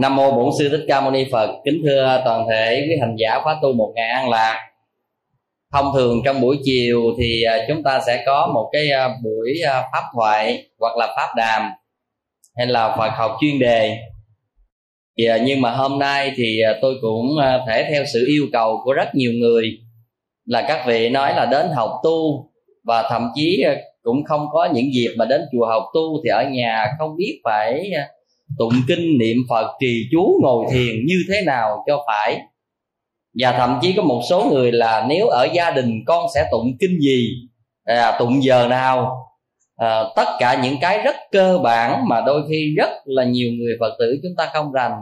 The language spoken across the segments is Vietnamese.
Nam mô Bổn sư Thích Ca Mâu Ni Phật. Kính thưa toàn thể quý hành giả khóa tu một ngày an lạc. Thông thường trong buổi chiều thì à, chúng ta sẽ có một cái à, buổi à, pháp thoại hoặc là pháp đàm hay là Phật học chuyên đề. Nhưng mà hôm nay thì tôi cũng thể theo sự yêu cầu của rất nhiều người là các vị nói là đến học tu và thậm chí ờ, cũng không có những dịp mà đến chùa học tu thì ở nhà không biết phải ờ, tụng kinh niệm phật trì chú ngồi thiền như thế nào cho phải. Và thậm chí có một số người là nếu ở gia đình con sẽ tụng kinh gì à, tụng giờ nào à, tất cả những cái rất cơ bản mà đôi khi rất là nhiều người phật tử chúng ta không rành.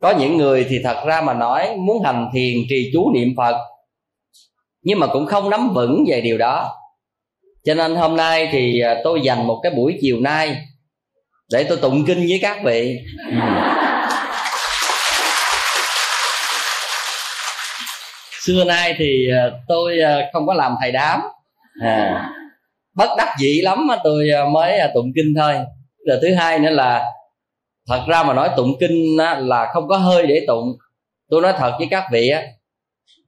Có những người thì thật ra mà nói muốn hành thiền trì chú niệm phật nhưng mà cũng không nắm vững về điều đó. Cho nên hôm nay thì à, tôi dành một cái buổi chiều nay để tôi tụng kinh với các vị. Xưa nay thì à, tôi à, không có làm thầy đám. À, bất đắc dĩ lắm tôi mới tụng kinh thôi. Rồi thứ hai nữa là thật ra mà nói tụng kinh là không có hơi để tụng. Tôi nói thật với các vị á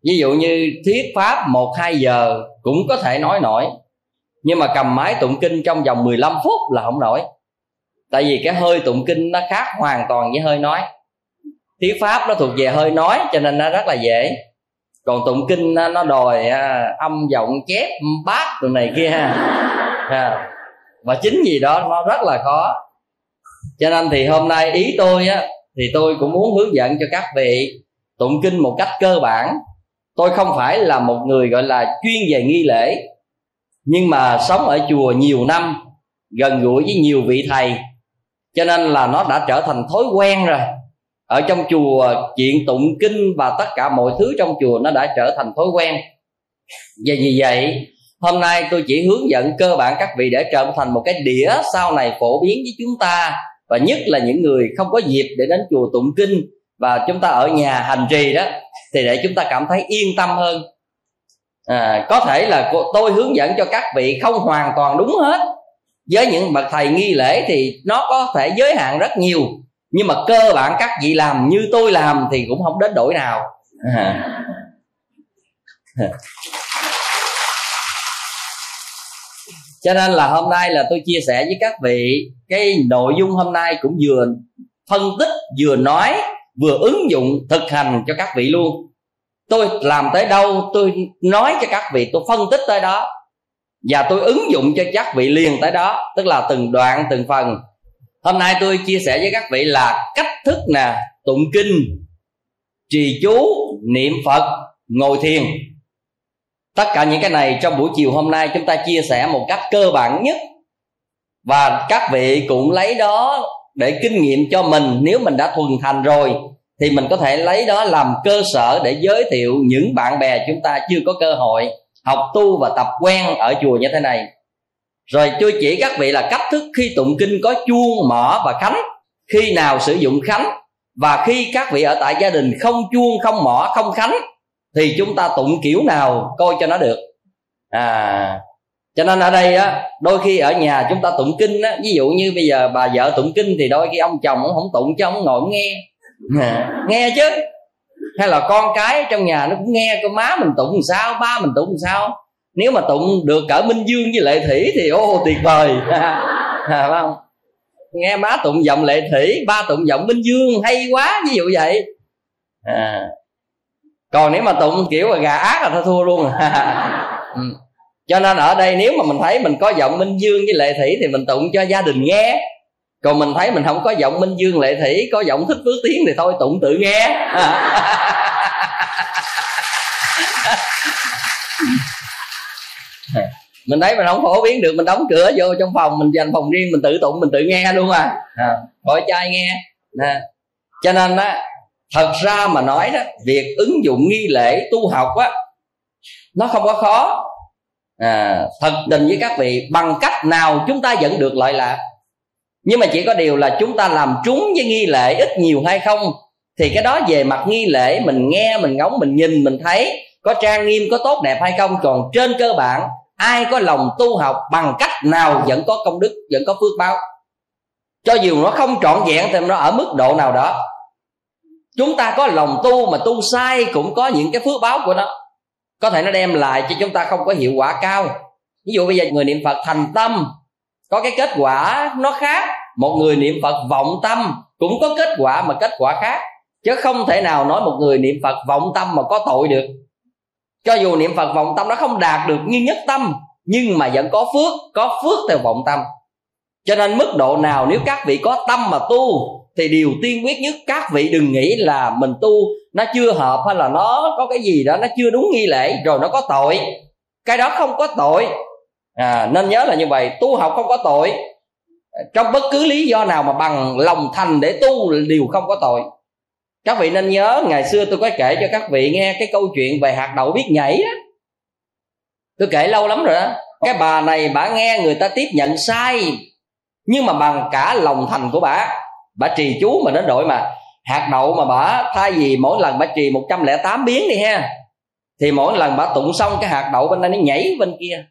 ví dụ như thuyết pháp một hai giờ cũng có thể nói nổi nhưng mà cầm máy tụng kinh trong vòng 15 phút là không nổi. Tại vì cái hơi tụng kinh nó khác hoàn toàn với hơi nói. Thuyết pháp nó thuộc về hơi nói cho nên nó rất là dễ. Còn tụng kinh nó đòi à, âm giọng chép bát từ này kia. Và chính gì đó nó rất là khó. Cho nên thì hôm nay ý tôi á thì tôi cũng muốn hướng dẫn cho các vị tụng kinh một cách cơ bản tôi không phải là một người, gọi là, chuyên về nghi lễ, nhưng mà sống ở chùa nhiều năm, gần gũi với nhiều vị thầy, cho nên là nó đã trở thành thói quen rồi. Ở trong chùa, chuyện tụng kinh và tất cả mọi thứ trong chùa nó đã trở thành thói quen. Và vì vậy, hôm nay tôi chỉ hướng dẫn cơ bản các vị để trở thành một cái đĩa sau này phổ biến với chúng ta, và nhất là những người không có dịp để đến chùa tụng kinh, và chúng ta ở nhà hành trì đó thì để chúng ta cảm thấy yên tâm hơn. À, có thể là tôi hướng dẫn cho các vị không hoàn toàn đúng hết. Với những bậc thầy nghi lễ thì nó có thể giới hạn rất nhiều. Nhưng mà cơ bản các vị làm như tôi làm thì cũng không đến đổi nào. À. cho nên là hôm nay là tôi chia sẻ với các vị cái nội dung hôm nay cũng vừa phân tích vừa nói vừa ứng dụng thực hành cho các vị luôn. Tôi làm tới đâu, tôi nói cho các vị, tôi phân tích tới đó. Và tôi ứng dụng cho các vị liền tới đó, tức là từng đoạn, từng phần. Hôm nay tôi chia sẻ với các vị là cách thức nè, tụng kinh, trì chú, niệm phật, ngồi thiền. Tất cả những cái này trong buổi chiều hôm nay chúng ta chia sẻ một cách cơ bản nhất. Và các vị cũng lấy đó để kinh nghiệm cho mình. Nếu mình đã thuần thành rồi, thì mình có thể lấy đó làm cơ sở để giới thiệu những bạn bè chúng ta chưa có cơ hội học tu và tập quen ở chùa như thế này. Rồi tôi chỉ các vị là cách thức khi tụng kinh có chuông, mở và khánh. Khi nào sử dụng khánh và khi các vị ở tại gia đình không chuông, không mỏ không khánh, thì chúng ta tụng kiểu nào coi cho nó được. À cho nên ở đây á đôi khi ở nhà chúng ta tụng kinh á ví dụ như bây giờ bà vợ tụng kinh thì đôi khi ông chồng ông không tụng cho ông ngồi nghe. Nghe chứ. Hay là con cái trong nhà nó cũng nghe con má mình tụng làm sao ba mình tụng làm sao? Nếu mà tụng được cỡ minh dương với lệ thủy thì ô tuyệt vời. À, không? Nghe má tụng giọng lệ thủy ba tụng giọng minh dương hay quá ví dụ vậy. À. còn nếu mà tụng kiểu là gà ác là thôi thua luôn. Ừ cho nên ở đây nếu mà mình thấy mình có giọng minh dương với lệ thủy thì mình tụng cho gia đình nghe. Còn mình thấy mình không có giọng minh dương lệ thủy có giọng thích phước tiếng thì thôi tụng tự nghe. Mình thấy mình không phổ biến được mình đóng cửa vô trong phòng mình dành phòng riêng mình tự tụng mình tự nghe luôn à, à. Gọi trai nghe. À. cho nên á thật ra mà nói đó việc ứng dụng nghi lễ tu học á nó không có khó à, thật tình với các vị bằng cách nào chúng ta vẫn được lợi lạc? Nhưng mà chỉ có điều là chúng ta làm trúng với nghi lễ ít nhiều hay không? Thì cái đó về mặt nghi lễ mình nghe mình ngóng mình nhìn mình thấy có trang nghiêm có tốt đẹp hay không? Còn trên cơ bản ai có lòng tu học bằng cách nào vẫn có công đức vẫn có phước báo? Cho dù nó không trọn vẹn thì nó ở mức độ nào đó? Chúng ta có lòng tu mà tu sai cũng có những cái phước báo của nó có thể nó đem lại cho chúng ta không có hiệu quả cao. Ví dụ bây giờ người niệm phật thành tâm, có cái kết quả nó khác. Một người niệm phật vọng tâm cũng có kết quả mà kết quả khác. Chứ không thể nào nói một người niệm phật vọng tâm mà có tội được. Cho dù niệm phật vọng tâm nó không đạt được như nhất tâm, nhưng mà vẫn có phước có phước theo vọng tâm. Cho nên mức độ nào nếu các vị có tâm mà tu thì điều tiên quyết nhất các vị đừng nghĩ là mình tu nó chưa hợp hay là nó có cái gì đó nó chưa đúng nghi lễ rồi nó có tội. Cái đó không có tội. À, nên nhớ là như vậy tu học không có tội. Trong bất cứ lý do nào mà bằng lòng thành để tu đều không có tội. Các vị nên nhớ ngày xưa tôi có kể cho các vị nghe cái câu chuyện về hạt đậu biết nhảy đó tôi kể lâu lắm rồi đó. Cái bà này bà nghe người ta tiếp nhận sai nhưng mà bằng cả lòng thành của bà bà trì chú mà đến đội mà hạt đậu mà bà thay vì mỗi lần bà trì 108 biến đi ha thì mỗi lần bà tụng xong cái hạt đậu bên đây nó nhảy bên kia.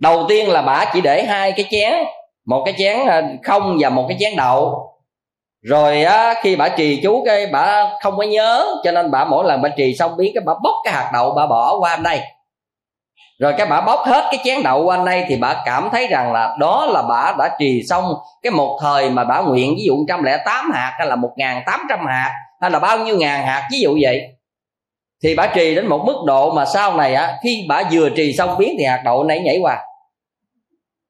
Đầu tiên là bà chỉ để hai cái chén một cái chén à, không và một cái chén đậu. Rồi á, khi bà trì chú cái bà không có nhớ cho nên bà mỗi lần bà trì xong biến cái bà bóc cái hạt đậu bà bỏ qua đây rồi cái bà bóc hết cái chén đậu qua đây thì bà cảm thấy rằng là đó là bà đã trì xong cái một thời mà bà nguyện ví dụ 108 hạt hay là 1.800 hạt hay là bao nhiêu ngàn hạt ví dụ vậy. Thì bà trì đến một mức độ mà sau này á, khi bà vừa trì xong biến thì hạt đậu này nhảy qua.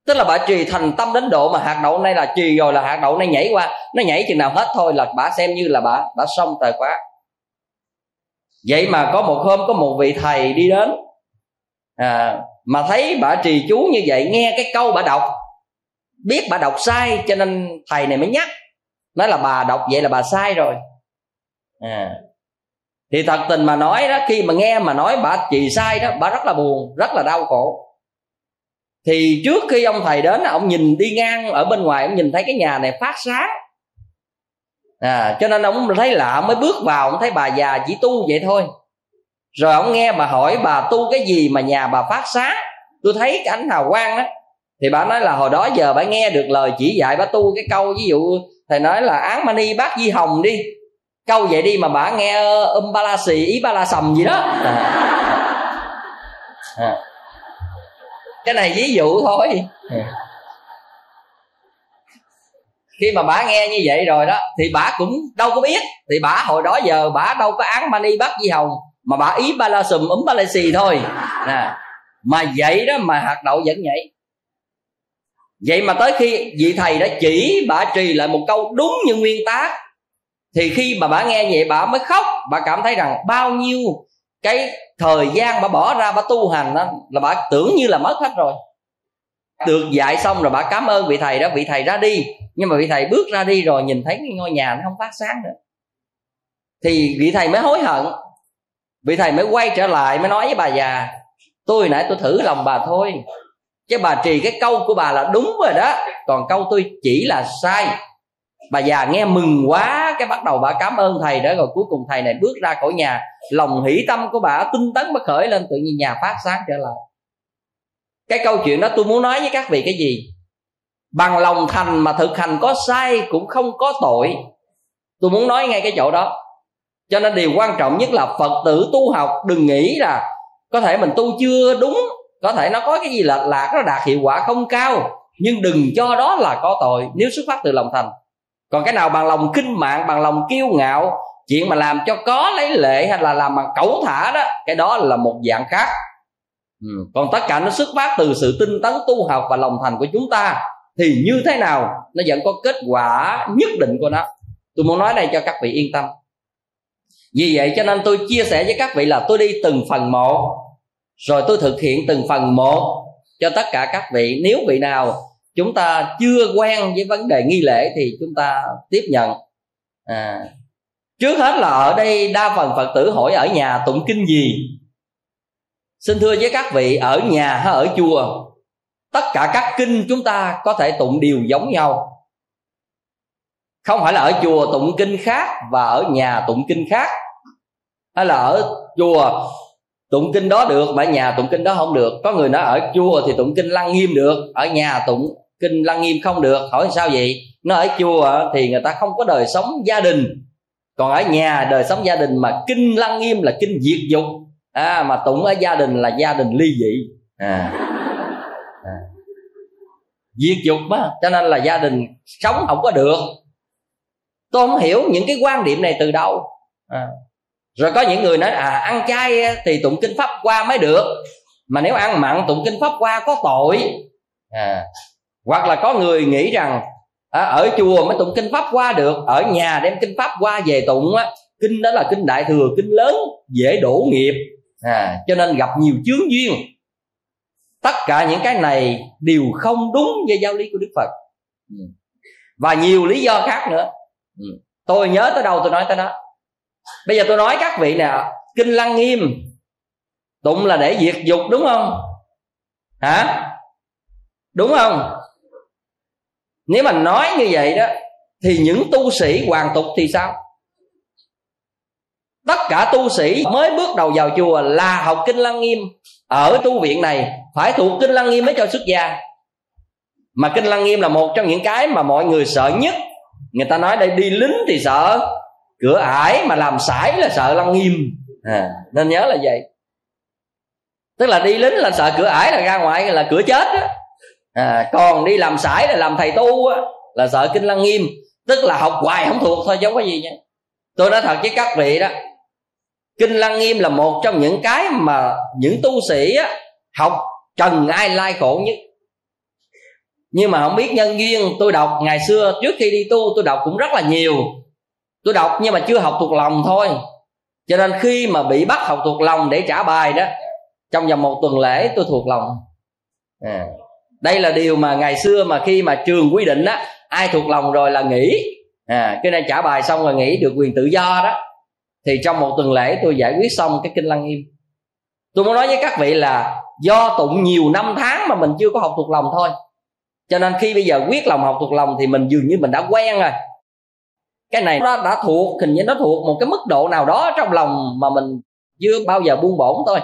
Tức là bà trì thành tâm đến độ mà hạt đậu này là trì rồi là hạt đậu này nhảy qua. Nó nhảy chừng nào hết thôi là bà xem như là bà đã xong tài quá vậy mà có một hôm có một vị thầy đi đến à, mà thấy bà trì chú như vậy nghe cái câu bà đọc biết bà đọc sai cho nên thầy này mới nhắc nói là bà đọc vậy là bà sai rồi. À, thì thật tình mà nói đó khi mà nghe mà nói bà trì sai đó bà rất là buồn rất là đau khổ. Thì trước khi ông thầy đến ông nhìn đi ngang ở bên ngoài ông nhìn thấy cái nhà này phát sáng. À, cho nên ông thấy lạ mới bước vào ông thấy bà già chỉ tu vậy thôi rồi ông nghe bà hỏi bà tu cái gì mà nhà bà phát sáng? Tôi thấy cái ánh hào quang đó thì bà nói là hồi đó giờ bà nghe được lời chỉ dạy bà tu cái câu ví dụ thầy nói là án mani bác di hồng đi. Câu vậy đi mà bà nghe um ba la xì ý ba la sầm gì đó. À. À. Cái này ví dụ thôi. Khi mà bà nghe như vậy rồi đó thì bà cũng đâu có biết. Thì bà hồi đó giờ bà đâu có án mani bắt di hồng mà bà ý ba la sùm ấm ba la xì thôi. Nè, mà vậy đó mà hạt đậu vẫn nhảy vậy mà tới khi vị thầy đã chỉ bà trì lại một câu đúng như nguyên tác, thì khi mà bà nghe vậy bà mới khóc. Bà cảm thấy rằng bao nhiêu cái thời gian bà bỏ ra bà tu hành đó là bà tưởng như là mất hết rồi. Được dạy xong rồi bà cảm ơn vị thầy đó, vị thầy ra đi. Nhưng mà vị thầy bước ra đi rồi nhìn thấy cái ngôi nhà nó không phát sáng nữa. Thì vị thầy mới hối hận vị thầy mới quay trở lại mới nói với bà già, tôi nãy tôi thử lòng bà thôi, chứ bà trì cái câu của bà là đúng rồi đó, còn câu tôi chỉ là sai. Bà già nghe mừng quá, cái bắt đầu bà cảm ơn thầy đó, rồi cuối cùng thầy này bước ra khỏi nhà, lòng hỷ tâm của bà tinh tấn bất khởi lên, tự nhiên nhà phát sáng trở lại. Cái câu chuyện đó tôi muốn nói với các vị cái gì? Bằng lòng thành mà thực hành có sai cũng không có tội. Tôi muốn nói ngay cái chỗ đó cho nên điều quan trọng nhất là phật tử tu học đừng nghĩ là có thể mình tu chưa đúng, có thể nó có cái gì lệch lạc, nó đạt hiệu quả không cao, nhưng đừng cho đó là có tội nếu xuất phát từ lòng thành. Còn cái nào bằng lòng kinh mạng, bằng lòng kiêu ngạo, chuyện mà làm cho có lấy lệ hay là làm bằng cẩu thả đó, cái đó là một dạng khác. Ừ. còn tất cả nó xuất phát từ sự tinh tấn tu học và lòng thành của chúng ta, thì như thế nào nó vẫn có kết quả nhất định của nó. Tôi muốn nói đây cho các vị yên tâm vì vậy cho nên tôi chia sẻ với các vị là tôi đi từng phần một rồi tôi thực hiện từng phần một cho tất cả các vị. Nếu vị nào chúng ta chưa quen với vấn đề nghi lễ thì chúng ta tiếp nhận. À, trước hết là ở đây đa phần phật tử hỏi ở nhà tụng kinh gì? Xin thưa với các vị ở nhà hay ở chùa? Tất cả các kinh chúng ta có thể tụng đều giống nhau không phải là ở chùa tụng kinh khác và ở nhà tụng kinh khác. Hay là ở chùa tụng kinh đó được mà ở nhà tụng kinh đó không được. Có người nói ở chùa thì tụng kinh lăng nghiêm được ở nhà tụng kinh lăng nghiêm không được. Hỏi sao vậy? Nó ở chùa thì người ta không có đời sống gia đình. Còn ở nhà đời sống gia đình mà kinh lăng nghiêm là kinh diệt dục. À, mà tụng ở gia đình là gia đình ly dị. À. à. diệt dục á cho nên là gia đình sống không có được tôi không hiểu những cái quan điểm này từ đâu à. rồi có những người nói à ăn chay thì tụng kinh pháp qua mới được mà nếu ăn mặn tụng kinh pháp qua có tội à. hoặc là có người nghĩ rằng à, ở chùa mới tụng kinh pháp qua được ở nhà đem kinh pháp qua về tụng á kinh đó là kinh đại thừa kinh lớn dễ đổ nghiệp à, cho nên gặp nhiều chướng duyên tất cả những cái này đều không đúng với giáo lý của đức phật ừ. và nhiều lý do khác nữa. Ừ. tôi nhớ tới đâu tôi nói tới đó. Bây giờ tôi nói các vị nè, kinh lăng nghiêm tụng là để diệt dục đúng không? Hả? Đúng không? Nếu mà nói như vậy đó, thì những tu sĩ hoàng tục thì sao? Tất cả tu sĩ mới bước đầu vào chùa là học kinh lăng nghiêm. Ở tu viện này, phải thuộc kinh lăng nghiêm mới cho xuất gia. Mà kinh lăng nghiêm là một trong những cái mà mọi người sợ nhất người ta nói đây đi lính thì sợ cửa ải mà làm sải là sợ lăng nghiêm. À, nên nhớ là vậy. Tức là đi lính là sợ cửa ải là ra ngoài là cửa chết á. À, còn đi làm sải là làm thầy tu á, là sợ kinh lăng nghiêm. Tức là học hoài không thuộc thôi giống cái gì nha. Tôi nói thật với các vị đó kinh lăng nghiêm là một trong những cái mà những tu sĩ á, học trần ai lai khổ nhất nhưng mà không biết nhân duyên tôi đọc ngày xưa trước khi đi tu tôi đọc cũng rất là nhiều. Tôi đọc nhưng mà chưa học thuộc lòng thôi. Cho nên khi mà bị bắt học thuộc lòng để trả bài đó trong vòng một tuần lễ tôi thuộc lòng. À. đây là điều mà ngày xưa mà khi mà trường quy định á ai thuộc lòng rồi là nghỉ. À, cái này trả bài xong rồi nghỉ được quyền tự do đó. Thì trong một tuần lễ tôi giải quyết xong cái kinh lăng nghiêm tôi muốn nói với các vị là do tụng nhiều năm tháng mà mình chưa có học thuộc lòng thôi cho nên khi bây giờ quyết lòng học thuộc lòng thì mình dường như mình đã quen rồi. Cái này nó đã thuộc hình như nó thuộc một cái mức độ nào đó trong lòng mà mình chưa bao giờ buông bổn thôi.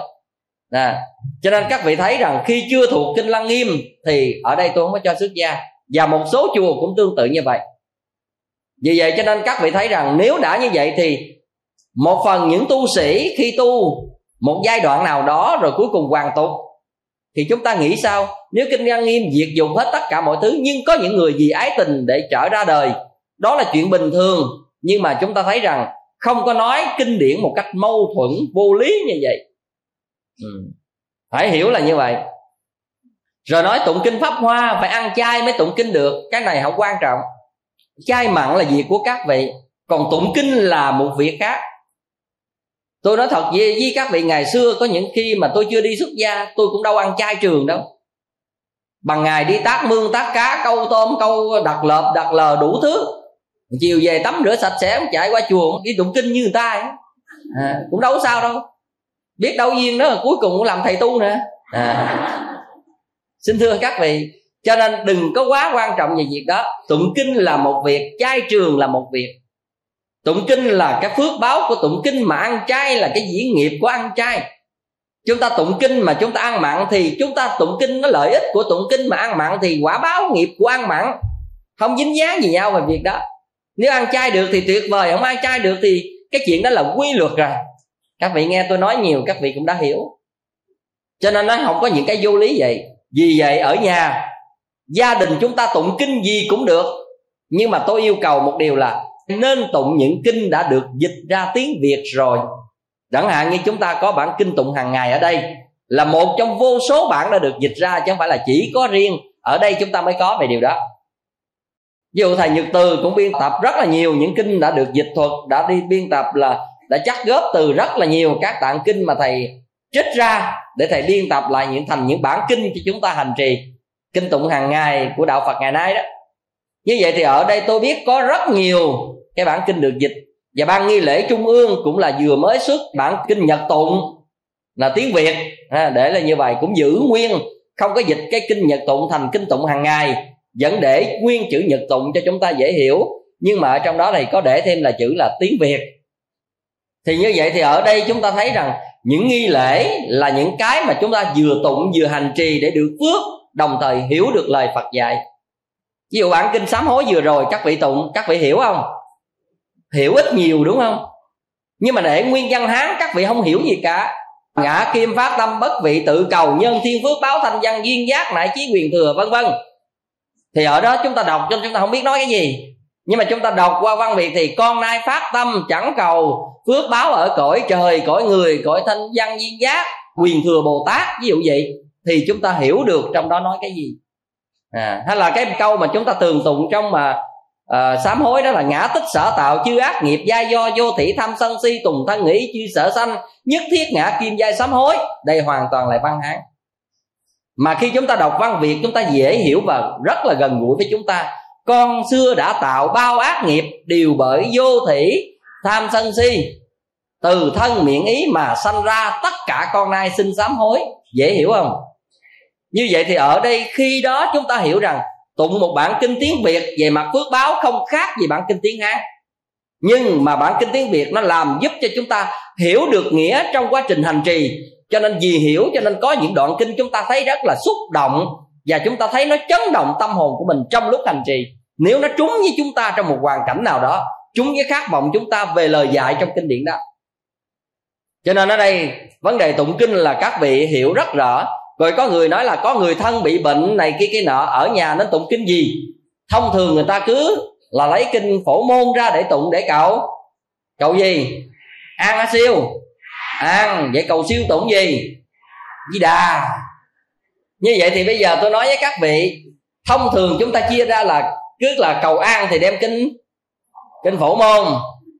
À, cho nên các vị thấy rằng khi chưa thuộc kinh lăng nghiêm thì ở đây tôi không có cho xuất gia. Và một số chùa cũng tương tự như vậy. Vì vậy cho nên các vị thấy rằng nếu đã như vậy thì một phần những tu sĩ khi tu một giai đoạn nào đó rồi cuối cùng hoàn tục thì chúng ta nghĩ sao? Nếu kinh lăng nghiêm diệt dùng hết tất cả mọi thứ, nhưng có những người vì ái tình để trở ra đời, đó là chuyện bình thường. Nhưng mà chúng ta thấy rằng không có nói kinh điển một cách mâu thuẫn vô lý như vậy. Ừ. phải hiểu là như vậy. Rồi nói tụng kinh pháp hoa, phải ăn chay mới tụng kinh được. Cái này không quan trọng. Chay mặn là việc của các vị, còn tụng kinh là một việc khác tôi nói thật với, với các vị ngày xưa có những khi mà tôi chưa đi xuất gia tôi cũng đâu ăn chay trường đâu. Bằng ngày đi tác mương tác cá câu tôm câu đặt lợp đặt lờ đủ thứ. Chiều về tắm rửa sạch sẽ chạy qua chùa đi tụng kinh như người ta ấy. À, cũng đâu sao đâu. Biết đâu duyên đó cuối cùng cũng làm thầy tu nữa à. xin thưa các vị cho nên đừng có quá quan trọng về việc đó. Tụng kinh là một việc chay trường là một việc tụng kinh là cái phước báo của tụng kinh mà ăn chay là cái diễn nghiệp của ăn chay. Chúng ta tụng kinh mà chúng ta ăn mặn thì chúng ta tụng kinh nó lợi ích của tụng kinh mà ăn mặn thì quả báo nghiệp của ăn mặn. Không dính dáng gì nhau về việc đó. Nếu ăn chay được thì tuyệt vời, không ăn chay được thì cái chuyện đó là quy luật rồi. Các vị nghe tôi nói nhiều, các vị cũng đã hiểu. Cho nên nó không có những cái vô lý vậy. Vì vậy ở nhà, gia đình chúng ta tụng kinh gì cũng được. Nhưng mà tôi yêu cầu một điều là nên tụng những kinh đã được dịch ra tiếng việt rồi. Chẳng hạn như chúng ta có bản kinh tụng hàng ngày ở đây, là một trong vô số bản đã được dịch ra, chứ không phải là chỉ có riêng. Ở đây chúng ta mới có về điều đó. Ví dụ thầy nhật từ cũng biên tập rất là nhiều những kinh đã được dịch thuật, đã đi biên tập là đã chắc góp từ rất là nhiều các tạng kinh mà thầy trích ra để thầy biên tập lại những thành những bản kinh cho chúng ta hành trì. Kinh tụng hàng ngày của đạo phật ngày nay đó. Như vậy thì ở đây tôi biết có rất nhiều cái bản kinh được dịch. Và ban nghi lễ trung ương cũng là vừa mới xuất bản kinh nhật tụng là tiếng việt ha, để là như vậy cũng giữ nguyên không có dịch cái kinh nhật tụng thành kinh tụng hàng ngày vẫn để nguyên chữ nhật tụng cho chúng ta dễ hiểu nhưng mà ở trong đó này có để thêm là chữ là tiếng việt. Thì như vậy thì ở đây chúng ta thấy rằng những nghi lễ là những cái mà chúng ta vừa tụng vừa hành trì để được phước đồng thời hiểu được lời phật dạy. Ví dụ bản kinh sám hối vừa rồi các vị tụng các vị hiểu không? Hiểu ít nhiều đúng không? Nhưng mà để nguyên văn hán các vị không hiểu gì cả. Ngã kim phát tâm bất vị tự cầu nhân thiên phước báo thanh văn duyên giác nại chí quyền thừa vân vân. Thì ở đó chúng ta đọc cho chúng ta không biết nói cái gì. Nhưng mà chúng ta đọc qua văn việt thì con nay phát tâm chẳng cầu phước báo ở cõi trời cõi người cõi thanh văn duyên giác quyền thừa bồ tát ví dụ vậy. Thì chúng ta hiểu được trong đó nói cái gì. À, hay là cái câu mà chúng ta tường tụng trong mà à, sám hối đó là ngã tích sở tạo chư ác nghiệp gia do vô thị tham sân si tùng thân nghĩ chư sở sanh nhất thiết ngã kim giai sám hối. Đây hoàn toàn là văn hán. Mà khi chúng ta đọc văn việt chúng ta dễ hiểu và rất là gần gũi với chúng ta. Con xưa đã tạo bao ác nghiệp đều bởi vô thị tham sân si. Từ thân miệng ý mà sanh ra tất cả con nay xin sám hối. Dễ hiểu không? Như vậy thì ở đây khi đó chúng ta hiểu rằng tụng một bản kinh tiếng việt về mặt phước báo không khác gì bản kinh tiếng hán. Nhưng mà bản kinh tiếng việt nó làm giúp cho chúng ta hiểu được nghĩa trong quá trình hành trì. Cho nên vì hiểu cho nên có những đoạn kinh chúng ta thấy rất là xúc động và chúng ta thấy nó chấn động tâm hồn của mình trong lúc hành trì. Nếu nó trúng với chúng ta trong một hoàn cảnh nào đó, trúng với khát vọng chúng ta về lời dạy trong kinh điển đó. Cho nên ở đây vấn đề tụng kinh là các vị hiểu rất rõ rồi có người nói là có người thân bị bệnh này kia kia nọ, ở nhà nên tụng kinh gì? Thông thường người ta cứ là lấy kinh phổ môn ra để tụng để cầu. Cầu gì? An a siêu. An, vậy cầu siêu tụng gì? Di đà. Như vậy thì bây giờ tôi nói với các vị, thông thường chúng ta chia ra là cứ là cầu an thì đem kinh kinh phổ môn,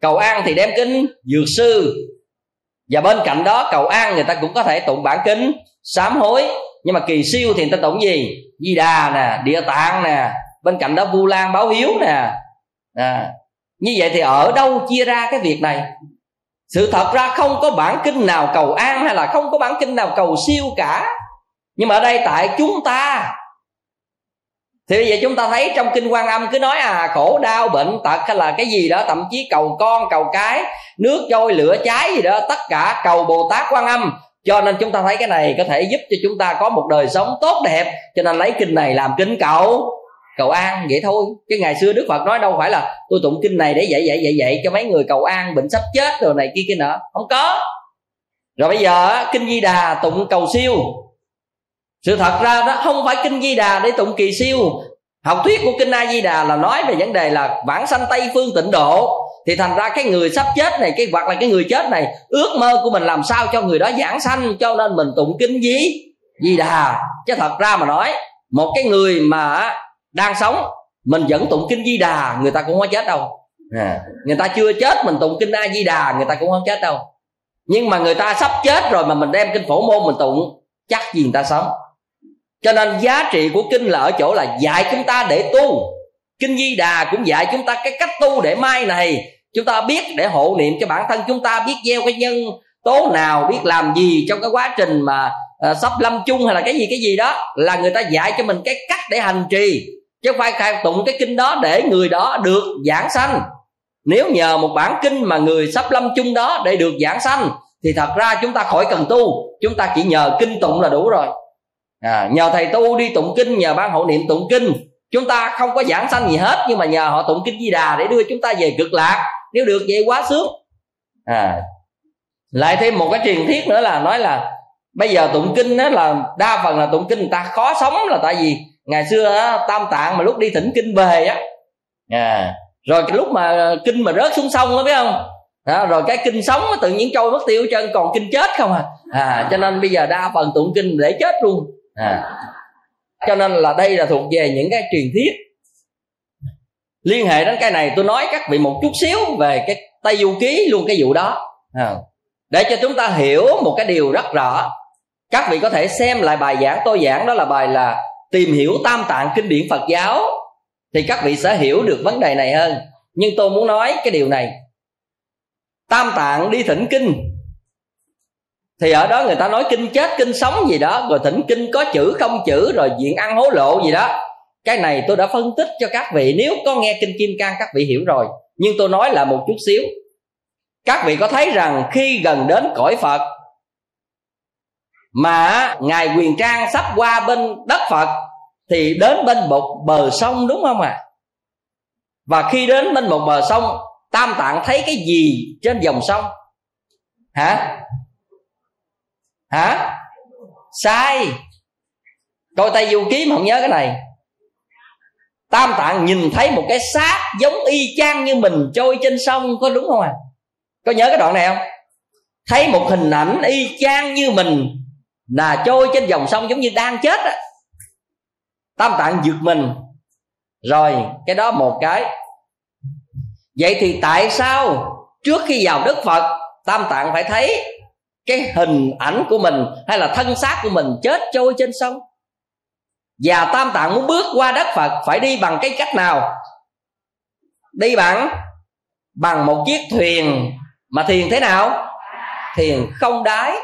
cầu an thì đem kinh dược sư. Và bên cạnh đó, cầu an người ta cũng có thể tụng bản kinh sám hối. Nhưng mà kỳ siêu thì người ta tụng gì? Di đà nè địa tạng nè bên cạnh đó vu lan báo hiếu nè. À, như vậy thì ở đâu chia ra cái việc này? Sự thật ra không có bản kinh nào cầu an hay là không có bản kinh nào cầu siêu cả. Nhưng mà ở đây tại chúng ta. Thì bây giờ chúng ta thấy trong kinh quan âm cứ nói à khổ đau bệnh tật hay là cái gì đó thậm chí cầu con cầu cái nước trôi lửa cháy gì đó tất cả cầu bồ tát quan âm cho nên chúng ta thấy cái này có thể giúp cho chúng ta có một đời sống tốt đẹp. Cho nên lấy kinh này làm kinh cầu cầu an, vậy thôi. Chứ ngày xưa đức phật nói đâu phải là tôi tụng kinh này để dạy dạy dạy dạy cho mấy người cầu an, bệnh sắp chết rồi này kia kia nọ. Không có. Rồi bây giờ kinh di đà tụng cầu siêu. Sự thật ra đó, không phải kinh di đà để tụng kỳ siêu. Học thuyết của kinh a di đà là nói về vấn đề là vãng sanh tây phương tịnh độ thì thành ra cái người sắp chết này cái hoặc là cái người chết này ước mơ của mình làm sao cho người đó giảng sanh cho nên mình tụng kinh gì di đà. Chứ thật ra mà nói một cái người mà đang sống mình vẫn tụng kinh di đà người ta cũng không chết đâu. À, người ta chưa chết mình tụng kinh a di đà người ta cũng không chết đâu. Nhưng mà người ta sắp chết rồi mà mình đem kinh phổ môn mình tụng chắc gì người ta sống? Cho nên giá trị của kinh là ở chỗ là dạy chúng ta để tu kinh di đà cũng dạy chúng ta cái cách tu để mai này. Chúng ta biết để hộ niệm cho bản thân chúng ta biết gieo cái nhân tố nào biết làm gì trong cái quá trình mà uh, sắp lâm chung hay là cái gì cái gì đó là người ta dạy cho mình cái cách để hành trì. Chứ phải khai tụng cái kinh đó để người đó được giảng sanh. Nếu nhờ một bản kinh mà người sắp lâm chung đó để được giảng sanh thì thật ra chúng ta khỏi cần tu. Chúng ta chỉ nhờ kinh tụng là đủ rồi. À, nhờ thầy tu đi tụng kinh nhờ ban hộ niệm tụng kinh chúng ta không có giảng sanh gì hết nhưng mà nhờ họ tụng kinh di đà để đưa chúng ta về cực lạc nếu được vậy quá sướng à lại thêm một cái truyền thuyết nữa là nói là bây giờ tụng kinh á là đa phần là tụng kinh người ta khó sống là tại vì ngày xưa á, tam tạng mà lúc đi thỉnh kinh về á à, rồi cái lúc mà kinh mà rớt xuống sông đó biết không à, rồi cái kinh sống tự nhiên trôi mất tiêu chân còn kinh chết không à. à cho nên bây giờ đa phần tụng kinh để chết luôn à cho nên là đây là thuộc về những cái truyền thuyết. Liên hệ đến cái này, tôi nói các vị một chút xíu về cái tây du ký, luôn cái vụ đó. À. để cho chúng ta hiểu một cái điều rất rõ. Các vị có thể xem lại bài giảng tôi giảng, đó là bài là tìm hiểu tam tạng kinh điển phật giáo. Thì các vị sẽ hiểu được vấn đề này hơn. Nhưng tôi muốn nói cái điều này. Tam tạng đi thỉnh kinh thì ở đó người ta nói kinh chết, kinh sống gì đó, rồi thỉnh kinh có chữ không chữ, rồi diện ăn hối lộ gì đó. Cái này tôi đã phân tích cho các vị. Nếu có nghe kinh kim cang, các vị hiểu rồi. Nhưng tôi nói là một chút xíu. Các vị có thấy rằng khi gần đến cõi phật, mà ngài quyền trang sắp qua bên đất phật, thì đến bên một bờ sông đúng không ạ? À? và khi đến bên một bờ sông, tam tạng thấy cái gì trên dòng sông? Hả? Hả? Sai. Coi tay du ký mà không nhớ cái này. Tam tạng nhìn thấy một cái xác giống y chang như mình trôi trên sông, có đúng không à có nhớ cái đoạn này không? Thấy một hình ảnh y chang như mình là trôi trên dòng sông giống như đang chết á. Tam tạng giật mình. Rồi, cái đó một cái. Vậy thì tại sao trước khi vào đức phật, tam tạng phải thấy cái hình ảnh của mình hay là thân xác của mình chết trôi trên sông. Và tam tạng muốn bước qua đất phật, phải đi bằng cái cách nào? Đi bằng bằng một chiếc thuyền. Mà thuyền thế nào? Thuyền không đáy.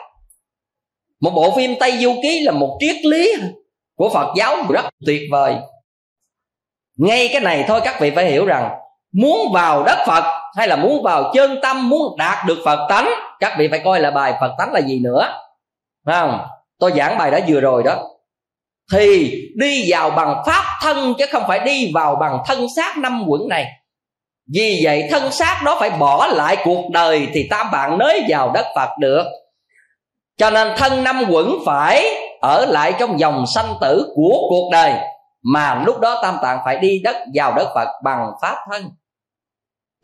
Một bộ phim tây du ký là một triết lý của phật giáo rất tuyệt vời. Ngay cái này thôi các vị phải hiểu rằng muốn vào đất phật hay là muốn vào chân tâm, muốn đạt được phật tánh, các vị phải coi là bài phật tánh là gì nữa. Không? Tôi giảng bài đó vừa rồi đó. Thì đi vào bằng pháp thân chứ không phải đi vào bằng thân xác năm quẩn này. Vì vậy thân xác đó phải bỏ lại cuộc đời thì tam bạn nới vào đất phật được. Cho nên thân năm quẩn phải ở lại trong dòng sanh tử của cuộc đời. Mà lúc đó tam tạng phải đi đất, vào đất phật bằng pháp thân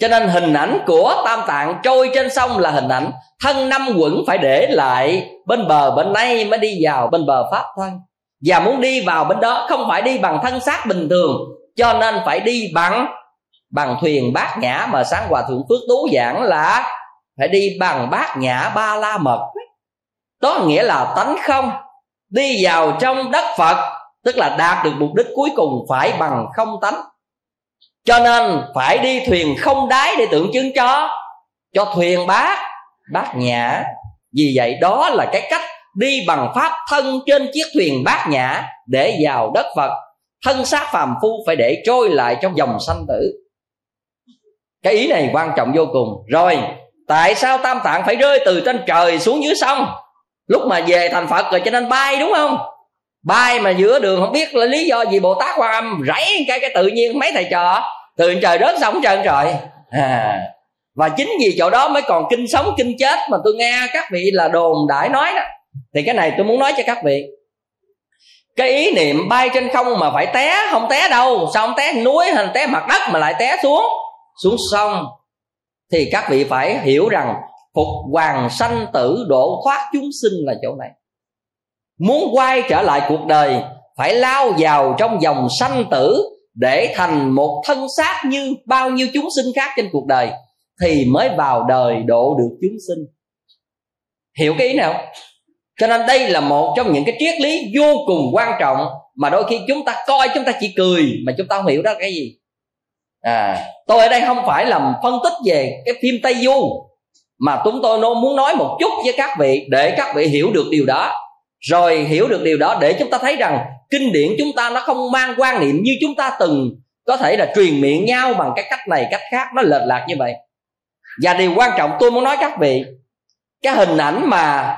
cho nên hình ảnh của tam tạng trôi trên sông là hình ảnh thân năm quẩn phải để lại bên bờ bên nay mới đi vào bên bờ pháp thân và muốn đi vào bên đó không phải đi bằng thân xác bình thường, cho nên phải đi bằng bằng thuyền bát nhã mà sáng hòa thượng phước tú giảng là phải đi bằng bát nhã ba la mật. Đó nghĩa là tánh không, đi vào trong đất phật, tức là đạt được mục đích cuối cùng phải bằng không tánh cho nên phải đi thuyền không đáy để tượng trưng cho cho thuyền bát bát nhã. Vì vậy đó là cái cách đi bằng pháp thân trên chiếc thuyền bát nhã để vào đất phật. Thân xác phàm phu phải để trôi lại trong dòng sanh tử. Cái ý này quan trọng vô cùng. Rồi, tại sao tam tạng phải rơi từ trên trời xuống dưới sông? Lúc mà về thành phật rồi cho nên bay, đúng không? Bay mà giữa đường không biết là lý do gì bồ tát quan âm rảy cái cái tự nhiên mấy thầy trò. Từ trời rớt xong trơn trời. À, và chính vì chỗ đó mới còn kinh sống kinh chết mà tôi nghe các vị là đồn đại nói đó. Thì cái này tôi muốn nói cho các vị. Cái ý niệm bay trên không mà phải té không té đâu. Sao không té? Núi hay té mặt đất mà lại té xuống. Xuống sông. Thì các vị phải hiểu rằng phục hoàng sanh tử độ thoát chúng sinh là chỗ này muốn quay trở lại cuộc đời, phải lao vào trong dòng sanh tử để thành một thân xác như bao nhiêu chúng sinh khác trên cuộc đời, thì mới vào đời độ được chúng sinh. Hiểu cái ý nào cho nên đây là một trong những cái triết lý vô cùng quan trọng mà đôi khi chúng ta coi, chúng ta chỉ cười mà chúng ta không hiểu đó cái gì. À tôi ở đây không phải làm phân tích về cái phim tây du, mà chúng tôi muốn nói một chút với các vị để các vị hiểu được điều đó rồi hiểu được điều đó để chúng ta thấy rằng kinh điển chúng ta nó không mang quan niệm như chúng ta từng có thể là truyền miệng nhau bằng cái cách này, cách khác, nó lệch lạc như vậy. Và điều quan trọng tôi muốn nói các vị, cái hình ảnh mà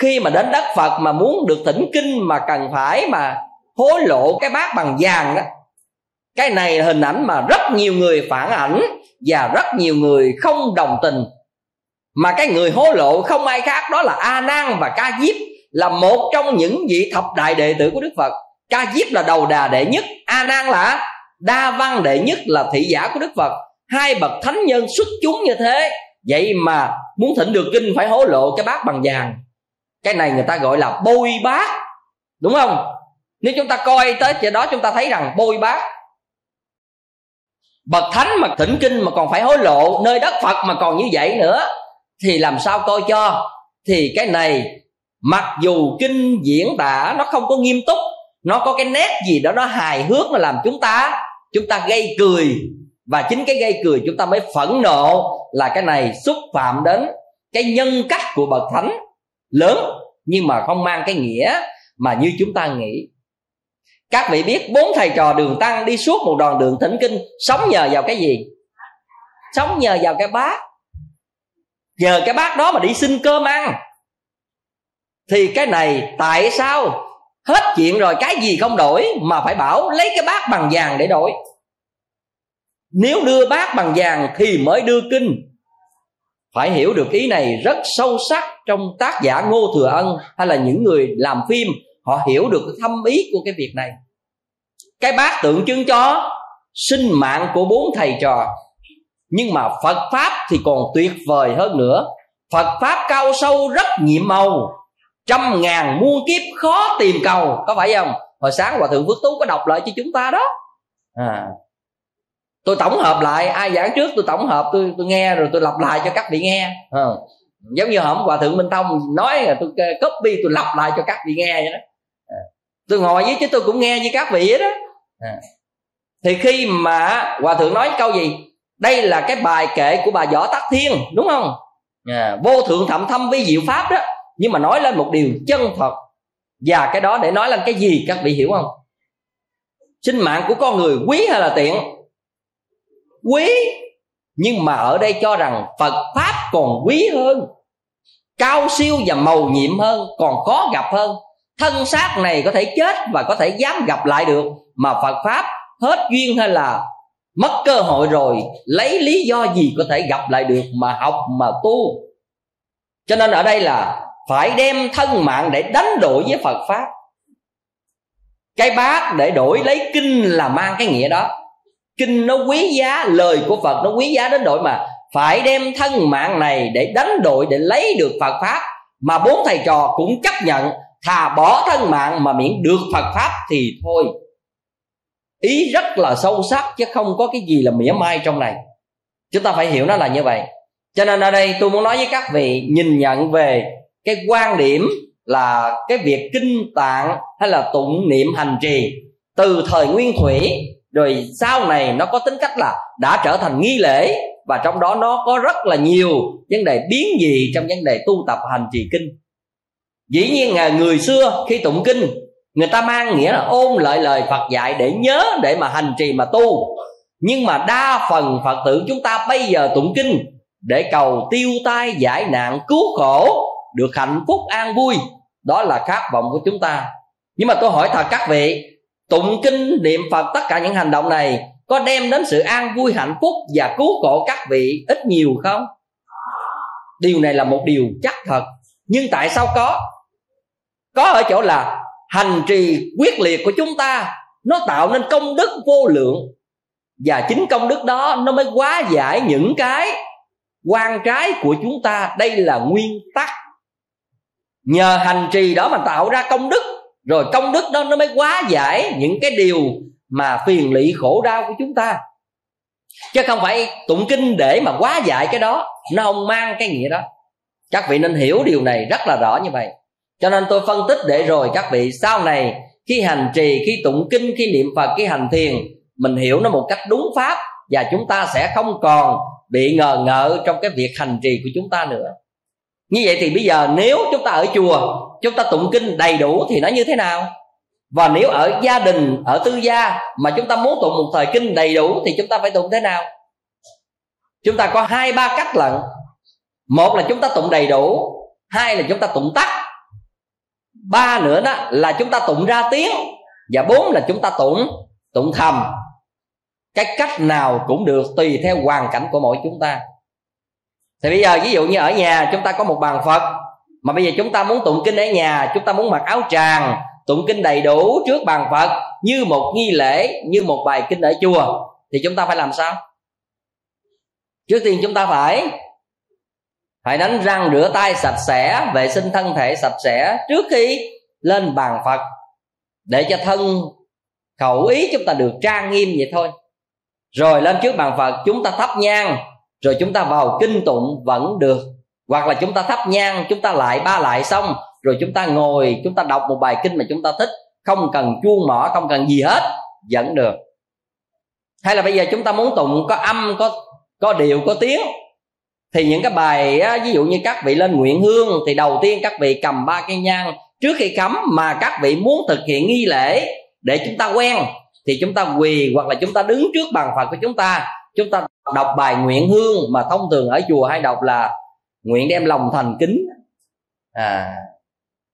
khi mà đến đất phật mà muốn được thỉnh kinh mà cần phải mà hối lộ cái bát bằng vàng đó, cái này là hình ảnh mà rất nhiều người phản ảnh và rất nhiều người không đồng tình. Mà cái người hối lộ không ai khác đó là a nan và ca diếp là một trong những vị thập đại đệ tử của đức phật. Ca diếp là đầu đà đệ nhất, a nan là đa văn đệ nhất, là thị giả của đức phật. Hai bậc thánh nhân xuất chúng như thế, vậy mà muốn thỉnh được kinh phải hối lộ cái bát bằng vàng. Cái này người ta gọi là bôi bát, đúng không? Nếu chúng ta coi tới chỗ đó, chúng ta thấy rằng bôi bát. Bậc thánh mà thỉnh kinh mà còn phải hối lộ nơi đất phật mà còn như vậy nữa, thì làm sao coi cho? Thì cái này mặc dù kinh diễn tả nó không có nghiêm túc, nó có cái nét gì đó nó hài hước mà làm chúng ta chúng ta gây cười. Và chính cái gây cười chúng ta mới phẫn nộ là cái này xúc phạm đến cái nhân cách của bậc thánh lớn, nhưng mà không mang cái nghĩa mà như chúng ta nghĩ. Các vị biết bốn thầy trò đường tăng đi suốt một đoạn đường thỉnh kinh sống nhờ vào cái gì? Sống nhờ vào cái bát nhờ cái bát đó mà đi xin cơm ăn thì cái này tại sao? Hết chuyện rồi, cái gì không đổi mà phải bảo lấy cái bát bằng vàng để đổi. Nếu đưa bát bằng vàng thì mới đưa kinh. Phải hiểu được ý này rất sâu sắc trong tác giả ngô thừa ân hay là những người làm phim. Họ hiểu được cái thâm ý của cái việc này. Cái bát tượng trưng cho sinh mạng của bốn thầy trò. Nhưng mà phật pháp thì còn tuyệt vời hơn nữa. Phật pháp cao sâu, rất nhiệm màu trăm ngàn muôn kiếp khó tìm cầu. Có phải không? Hồi sáng hòa thượng phước tú có đọc lại cho chúng ta đó. À, tôi tổng hợp lại. Ai giảng trước tôi tổng hợp. Tôi tôi nghe rồi tôi lặp lại cho các vị nghe. À, giống như hôm hòa thượng minh tông nói là tôi copy tôi lặp lại cho các vị nghe vậy đó. À, tôi ngồi với chứ tôi cũng nghe như các vị đó. À. thì khi mà hòa thượng nói câu gì? Đây là cái bài kệ của bà võ tắc thiên đúng không? À, vô thượng thậm thâm với diệu pháp đó nhưng mà nói lên một điều chân thật và cái đó để nói lên cái gì, các vị hiểu không? Sinh mạng của con người quý hay là tiện? Quý. Nhưng mà ở đây cho rằng phật pháp còn quý hơn, cao siêu và màu nhiệm hơn, còn khó gặp hơn. Thân xác này có thể chết và có thể dám gặp lại được, mà phật pháp hết duyên hay là mất cơ hội rồi, lấy lý do gì có thể gặp lại được mà học, mà tu? Cho nên ở đây là phải đem thân mạng để đánh đổi với phật pháp. Cái bát để đổi lấy kinh là mang cái nghĩa đó. Kinh nó quý giá, lời của phật nó quý giá đến đổi mà. Phải đem thân mạng này để đánh đổi, để lấy được phật pháp. Mà bốn thầy trò cũng chấp nhận, thà bỏ thân mạng mà miễn được phật pháp thì thôi. Ý rất là sâu sắc chứ không có cái gì là mỉa mai trong này. Chúng ta phải hiểu nó là như vậy. Cho nên ở đây tôi muốn nói với các vị, nhìn nhận về cái quan điểm là cái việc kinh tạng hay là tụng niệm hành trì từ thời nguyên thủy, rồi sau này nó có tính cách là đã trở thành nghi lễ, và trong đó nó có rất là nhiều vấn đề biến dị trong vấn đề tu tập hành trì kinh. Dĩ nhiên là người xưa khi tụng kinh, người ta mang nghĩa là ôn lại lời phật dạy để nhớ, để mà hành trì mà tu. Nhưng mà đa phần phật tử chúng ta bây giờ tụng kinh để cầu tiêu tai giải nạn cứu khổ được hạnh phúc an vui, đó là khát vọng của chúng ta. Nhưng mà tôi hỏi thật các vị, tụng kinh niệm phật tất cả những hành động này có đem đến sự an vui, hạnh phúc và cứu khổ các vị ít nhiều không? Điều này là một điều chắc thật. Nhưng tại sao có? Có ở chỗ là hành trì quyết liệt của chúng ta, nó tạo nên công đức vô lượng. Và chính công đức đó nó mới hóa giải những cái quan trái của chúng ta. Đây là nguyên tắc nhờ hành trì đó mà tạo ra công đức. Rồi công đức đó nó mới quá giải những cái điều mà phiền lụy khổ đau của chúng ta. Chứ không phải tụng kinh để mà quá giải cái đó. Nó không mang cái nghĩa đó. Các vị nên hiểu điều này rất là rõ như vậy. Cho nên tôi phân tích để rồi các vị sau này khi hành trì, khi tụng kinh, khi niệm phật, khi hành thiền, mình hiểu nó một cách đúng pháp và chúng ta sẽ không còn bị ngờ ngợ trong cái việc hành trì của chúng ta nữa như vậy thì bây giờ nếu chúng ta ở chùa, chúng ta tụng kinh đầy đủ thì nó như thế nào? Và nếu ở gia đình, ở tư gia mà chúng ta muốn tụng một thời kinh đầy đủ thì chúng ta phải tụng thế nào? Chúng ta có hai, ba cách lận. Một là chúng ta tụng đầy đủ, hai là chúng ta tụng tắt. Ba nữa đó là chúng ta tụng ra tiếng, và bốn là chúng ta tụng tụng thầm. Cái cách nào cũng được tùy theo hoàn cảnh của mỗi chúng ta thì bây giờ ví dụ như ở nhà chúng ta có một bàn phật, mà bây giờ chúng ta muốn tụng kinh ở nhà, chúng ta muốn mặc áo tràng, tụng kinh đầy đủ trước bàn phật như một nghi lễ, như một bài kinh ở chùa, thì chúng ta phải làm sao? Trước tiên chúng ta phải phải đánh răng rửa tay sạch sẽ, vệ sinh thân thể sạch sẽ trước khi lên bàn phật, để cho thân khẩu ý chúng ta được trang nghiêm vậy thôi. Rồi lên trước bàn phật, chúng ta thắp nhang rồi chúng ta vào kinh tụng vẫn được hoặc là chúng ta thắp nhang chúng ta lại ba lại xong rồi chúng ta ngồi chúng ta đọc một bài kinh mà chúng ta thích không cần chuông mỏ không cần gì hết vẫn được hay là bây giờ chúng ta muốn tụng có âm có có điệu có tiếng thì những cái bài á, ví dụ như các vị lên nguyện hương thì đầu tiên các vị cầm ba cây nhang trước khi cắm mà các vị muốn thực hiện nghi lễ để chúng ta quen thì chúng ta quỳ hoặc là chúng ta đứng trước bàn phật của chúng ta chúng ta đọc bài nguyện hương mà thông thường ở chùa hay đọc là nguyện đem lòng thành kính. À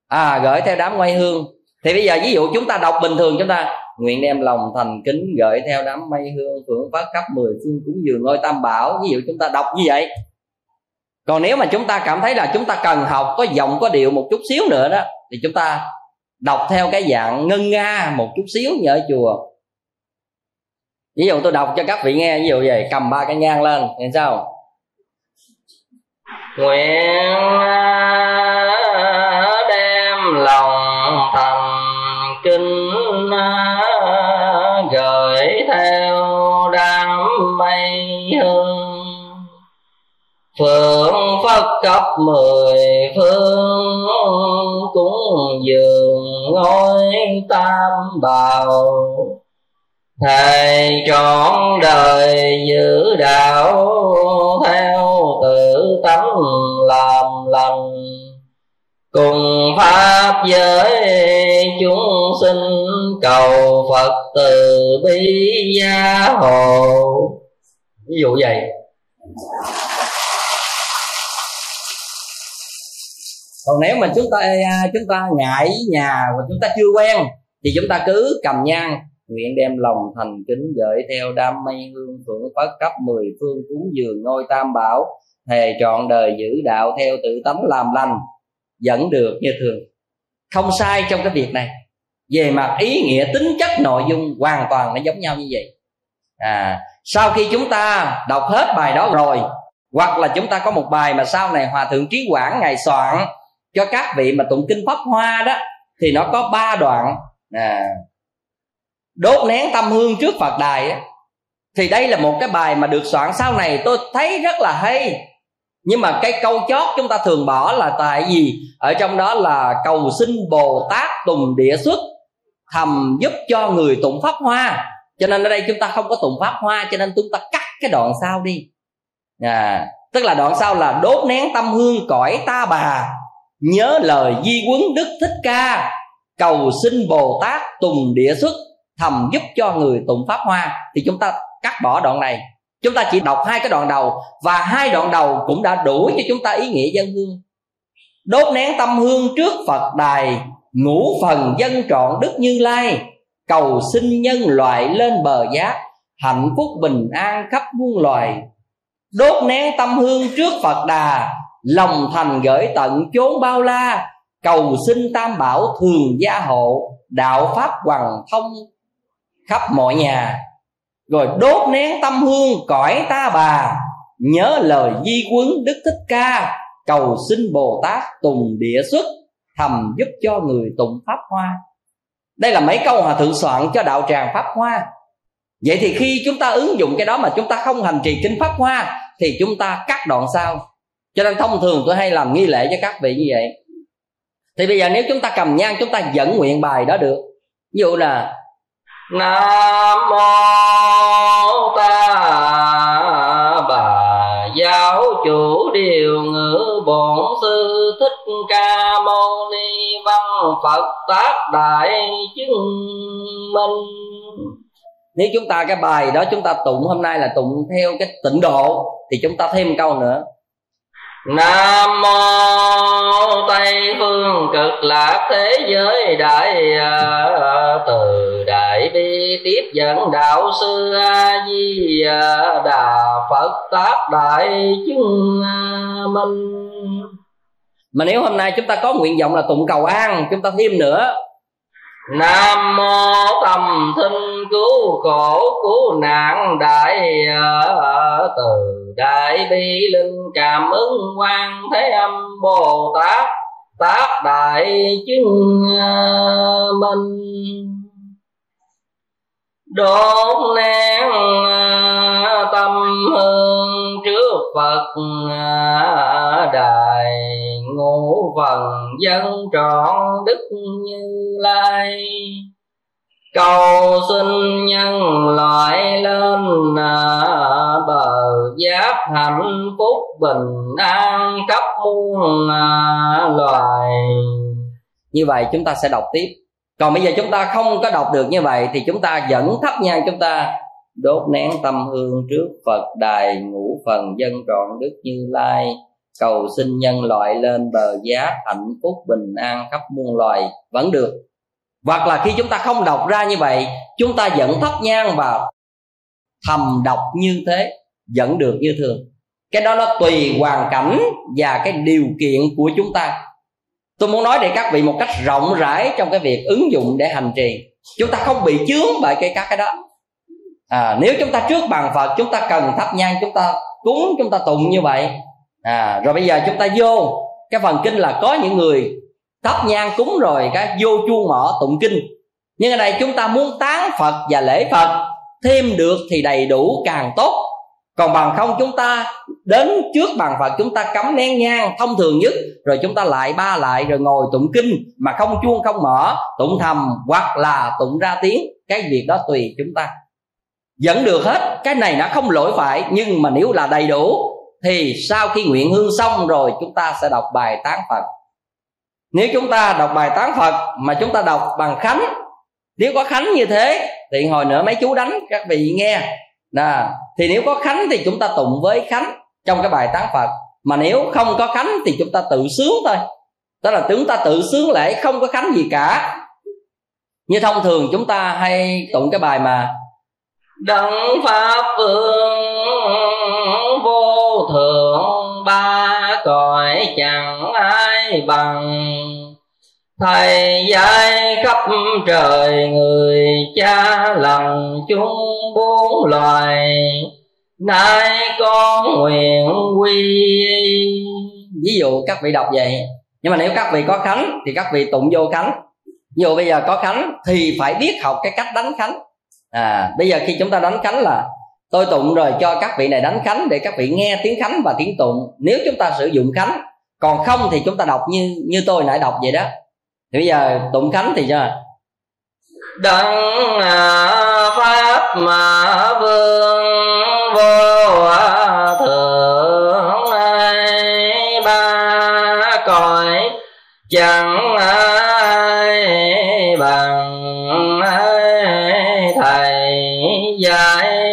à gửi theo đám mây hương. Thì bây giờ ví dụ chúng ta đọc bình thường chúng ta, nguyện đem lòng thành kính, gửi theo đám mây hương, phượng phát khắp mười phương cúng dường ngôi tam bảo. Ví dụ chúng ta đọc như vậy. Còn nếu mà chúng ta cảm thấy là chúng ta cần học, có giọng, có điệu một chút xíu nữa đó, thì chúng ta đọc theo cái dạng ngân nga một chút xíu như ở chùa ví dụ tôi đọc cho các vị nghe, ví dụ vậy, cầm ba cái nhang lên nghe sao? Nguyện à, đem lòng thành kinh à, gửi theo đám mây hương. Phượng phất cấp mười phương cúng dường ngôi tam bào thầy trọn đời giữ đạo theo tự tánh làm lành. Cùng pháp giới chúng sinh cầu phật từ bi gia hộ. Ví dụ vậy. Còn nếu mà chúng ta à, chúng ta ngại nhà và chúng ta chưa quen, thì chúng ta cứ cầm nhang nguyện đem lòng thành kính gửi theo đam mây hương phượng phất cấp mười phương cúng dường ngôi tam bảo thề trọn đời giữ đạo theo tự tánh làm lành dẫn được như thường. Không sai trong cái việc này. Về mặt ý nghĩa tính chất nội dung hoàn toàn nó giống nhau như vậy. À sau khi chúng ta đọc hết bài đó rồi hoặc là chúng ta có một bài mà sau này hòa thượng trí quảng ngày soạn cho các vị mà tụng kinh pháp hoa đó thì nó có ba đoạn. À, đốt nén tâm hương trước phật đài ấy, thì đây là một cái bài mà được soạn sau này tôi thấy rất là hay. Nhưng mà cái câu chót chúng ta thường bỏ là tại vì ở trong đó là cầu xin bồ tát tùng địa xuất thầm giúp cho người tụng pháp hoa. Cho nên ở đây chúng ta không có tụng pháp hoa cho nên chúng ta cắt cái đoạn sau đi. À, tức là đoạn sau là đốt nén tâm hương cõi ta bà nhớ lời di quấn đức thích ca cầu xin bồ tát tùng địa xuất thầm giúp cho người tụng pháp hoa, thì chúng ta cắt bỏ đoạn này. Chúng ta chỉ đọc hai cái đoạn đầu, và hai đoạn đầu cũng đã đủ cho chúng ta ý nghĩa dân hương. Đốt nén tâm hương trước phật đài, ngũ phần dân trọn đức như lai. Cầu xin nhân loại lên bờ giác hạnh phúc bình an khắp muôn loài. Đốt nén tâm hương trước phật đà, lòng thành gửi tận chốn bao la. Cầu xin tam bảo thường gia hộ, đạo pháp hoàng thông khắp mọi nhà. Rồi đốt nén tâm hương cõi ta bà, nhớ lời di quấn đức thích ca, cầu xin bồ tát tùng địa xuất, thầm giúp cho người tụng pháp hoa. Đây là mấy câu hòa thượng soạn cho đạo tràng pháp hoa. Vậy thì khi chúng ta ứng dụng cái đó mà chúng ta không hành trì kinh pháp hoa, thì chúng ta cắt đoạn sau. Cho nên thông thường tôi hay làm nghi lễ cho các vị như vậy. Thì bây giờ nếu chúng ta cầm nhang, chúng ta dẫn nguyện bài đó được. Ví dụ là nam mô ta bà giáo chủ điều ngữ bổn sư thích ca mâu ni văn phật tác đại chứng minh. Nếu chúng ta cái bài đó chúng ta tụng hôm nay là tụng theo cái tịnh độ, thì chúng ta thêm câu nữa. Nam mô Tây phương cực lạc thế giới đại à, từ đại bi tiếp dẫn đạo sư a di đà Phật tác đại chứng minh. Mà nếu hôm nay chúng ta có nguyện vọng là tụng cầu an, chúng ta thêm nữa Nam mô tâm thinh cứu khổ cứu nạn đại từ đại bi linh cảm ứng quan thế âm bồ tát tác đại chứng à, minh. Đốt nén à, tâm hương trước phật à, đài ngũ phần dân trọn đức như lai cầu xin nhân loại lên à, bờ giác hạnh phúc bình an khắp muôn à, loài. Như vậy chúng ta sẽ đọc tiếp. Còn bây giờ chúng ta không có đọc được như vậy thì chúng ta vẫn thắp nhang chúng ta. Đốt nén tâm hương trước phật đài ngũ phần dân trọn đức như lai. Cầu xin nhân loại lên bờ giá hạnh phúc bình an khắp muôn loài. Vẫn được hoặc là khi chúng ta không đọc ra như vậy chúng ta vẫn thắp nhang vào thầm đọc như thế vẫn được như thường. Cái đó nó tùy hoàn cảnh và cái điều kiện của chúng ta. Tôi muốn nói để các vị một cách rộng rãi trong cái việc ứng dụng để hành trì. Chúng ta không bị chướng bởi cái các cái đó. À, nếu chúng ta trước bàn phật chúng ta cần thắp nhang chúng ta cúng chúng ta tụng như vậy. À, rồi bây giờ chúng ta vô. Cái phần kinh là có những người thắp nhang cúng rồi cái vô chuông mỏ tụng kinh. Nhưng ở đây chúng ta muốn tán phật và lễ phật, thêm được thì đầy đủ càng tốt. Còn bằng không chúng ta đến trước bàn phật, chúng ta cắm nén nhang thông thường nhất, rồi chúng ta lại ba lại rồi ngồi tụng kinh, mà không chuông không mở, tụng thầm hoặc là tụng ra tiếng, cái việc đó tùy chúng ta. Vẫn được hết, cái này nó không lỗi phải, nhưng mà nếu là đầy đủ, thì sau khi nguyện hương xong rồi chúng ta sẽ đọc bài tán phật nếu chúng ta đọc bài tán phật mà chúng ta đọc bằng khánh, nếu có khánh như thế, thì hồi nữa mấy chú đánh các vị nghe. Nè, thì nếu có khánh thì chúng ta tụng với khánh trong cái bài tán phật. Mà nếu không có khánh thì chúng ta tự sướng thôi. Tức là chúng ta tự sướng lễ, không có khánh gì cả. Như thông thường chúng ta hay tụng cái bài mà, đấng pháp vương vô thượng ba cõi chẳng ai bằng thầy dạy khắp trời người cha lành chúng bốn loài. Nay con nguyện quy. Ví dụ các vị đọc vậy. Nhưng mà nếu các vị có khánh thì các vị tụng vô khánh. Ví dụ bây giờ có khánh thì phải biết học cái cách đánh khánh. À bây giờ khi chúng ta đánh khánh là tôi tụng rồi cho các vị này đánh khánh để các vị nghe tiếng khánh và tiếng tụng. Nếu chúng ta sử dụng khánh, còn không thì chúng ta đọc như như tôi nãy đọc vậy đó thì bây giờ tụng khánh thì cho đấng à, pháp mà vương vô à, thượng ai ba cõi, chẳng ai bằng ai thầy dạy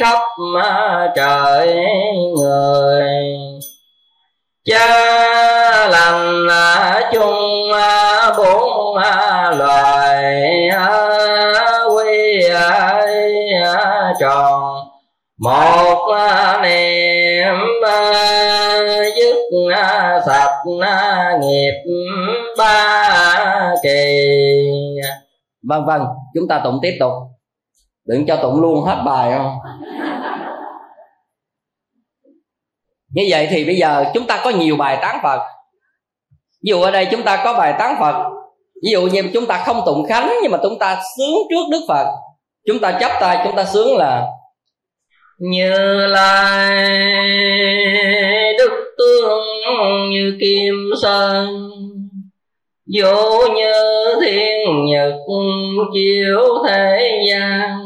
khắp à, trời người. Cha một niệm dứt à, sạch à, nghiệp, ba kỳ. Vân vân chúng ta tụng tiếp tục. Đừng cho tụng luôn hết bài không? Như vậy thì bây giờ chúng ta có nhiều bài tán phật. Ví dụ ở đây chúng ta có bài tán phật. Ví dụ như chúng ta không tụng khánh, nhưng mà chúng ta sướng trước đức phật. Chúng ta chấp tay, chúng ta sướng là như lai đức tương như kim sơn, vô như thiên nhật chiếu thế gian.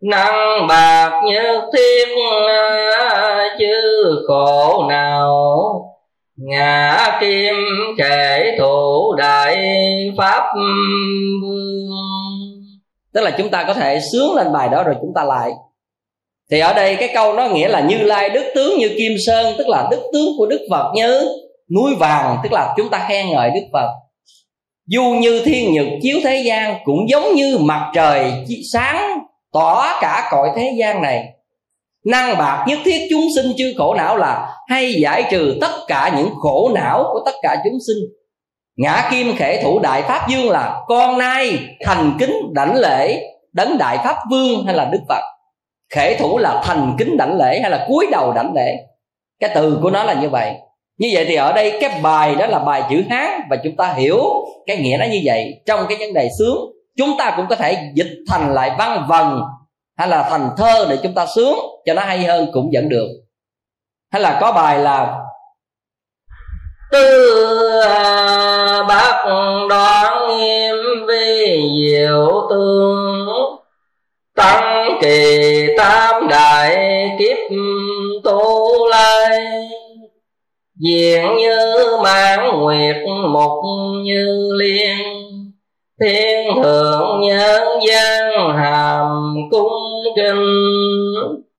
Năng bạc như thiên, chứ khổ nào? Ngã kim kể thủ đại pháp vương. Tức là chúng ta có thể sướng lên bài đó rồi chúng ta lại thì ở đây cái câu nó nghĩa là như lai đức tướng như kim sơn, tức là đức tướng của đức phật như núi vàng, tức là chúng ta khen ngợi đức phật. Du như thiên nhật chiếu thế gian, cũng giống như mặt trời sáng, tỏa cả cõi thế gian này. Năng bạc nhất thiết chúng sinh chưa khổ não là hay giải trừ tất cả những khổ não của tất cả chúng sinh. Ngã kim khể thủ đại pháp dương là con nay thành kính đảnh lễ, đấng đại pháp vương hay là đức phật khể thủ là thành kính đảnh lễ hay là cúi đầu đảnh lễ? Cái từ của nó là như vậy. Như vậy thì ở đây cái bài đó là bài chữ hán và chúng ta hiểu cái nghĩa nó như vậy. Trong cái vấn đề sướng, chúng ta cũng có thể dịch thành lại văn vần hay là thành thơ để chúng ta sướng, cho nó hay hơn cũng vẫn được. Hay là có bài là, tư bác đoán nghiêm vi diệu tương tăng kỳ tam đại kiếp tu lai, diện như mãn nguyệt mục như liên, thiên thượng nhân gian hàm cung kinh.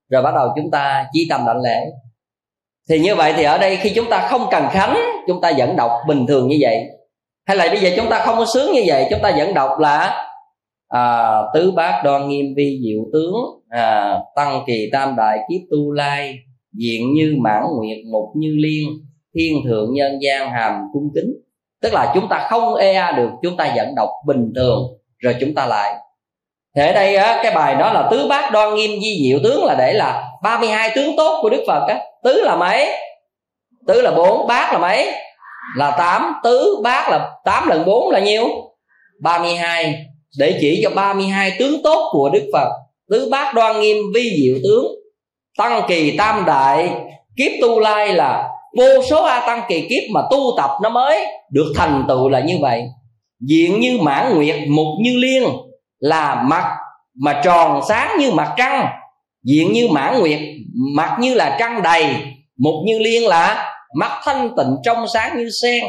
Rồi bắt đầu chúng ta chỉ tâm đảnh lễ. Thì như vậy thì ở đây khi chúng ta không cần khánh, chúng ta vẫn đọc bình thường như vậy. Hay là bây giờ chúng ta không có sướng như vậy, chúng ta vẫn đọc là à, tứ bát đoan nghiêm vi diệu tướng. À, tăng kỳ tam đại kiếp tu lai diện như mãn nguyệt mục như liên thiên thượng nhân gian hàm cung kính. Tức là chúng ta không e được chúng ta vẫn đọc bình thường rồi chúng ta lại. Thế đây á, cái bài đó là tứ bát đoan nghiêm di diệu tướng là để là 32 tướng tốt của Đức Phật á. Tứ là mấy? Tứ là bốn bát là mấy? Là tám. Tứ bát là tám lần bốn là nhiêu? 32 để chỉ cho 32 tướng tốt của Đức Phật. Tứ bát đoan nghiêm vi diệu tướng. Tăng kỳ tam đại. Kiếp tu lai là vô số a tăng kỳ kiếp mà tu tập nó mới được thành tựu là như vậy. Diện như mãn nguyệt, mục như liên, là mặt mà tròn sáng như mặt trăng. Diện như mãn nguyệt, mặt như là trăng đầy, mục như liên là mắt thanh tịnh trong sáng như sen.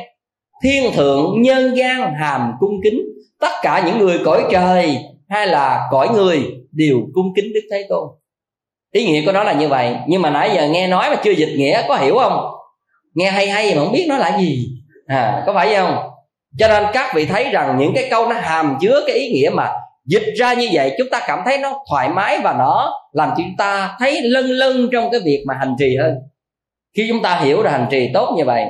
Thiên thượng nhân gian hàm cung kính tất cả những người cõi trời hay là cõi người đều cung kính đức thế tôn. Ý nghĩa của nó là như vậy. Nhưng mà nãy giờ nghe nói mà chưa dịch nghĩa, có hiểu không? Nghe hay hay mà không biết nó là gì. À có phải không? Cho nên các vị thấy rằng những cái câu nó hàm chứa cái ý nghĩa mà dịch ra như vậy, chúng ta cảm thấy nó thoải mái và nó làm chúng ta thấy lân lân trong cái việc mà hành trì hơn. Khi chúng ta hiểu được hành trì tốt như vậy,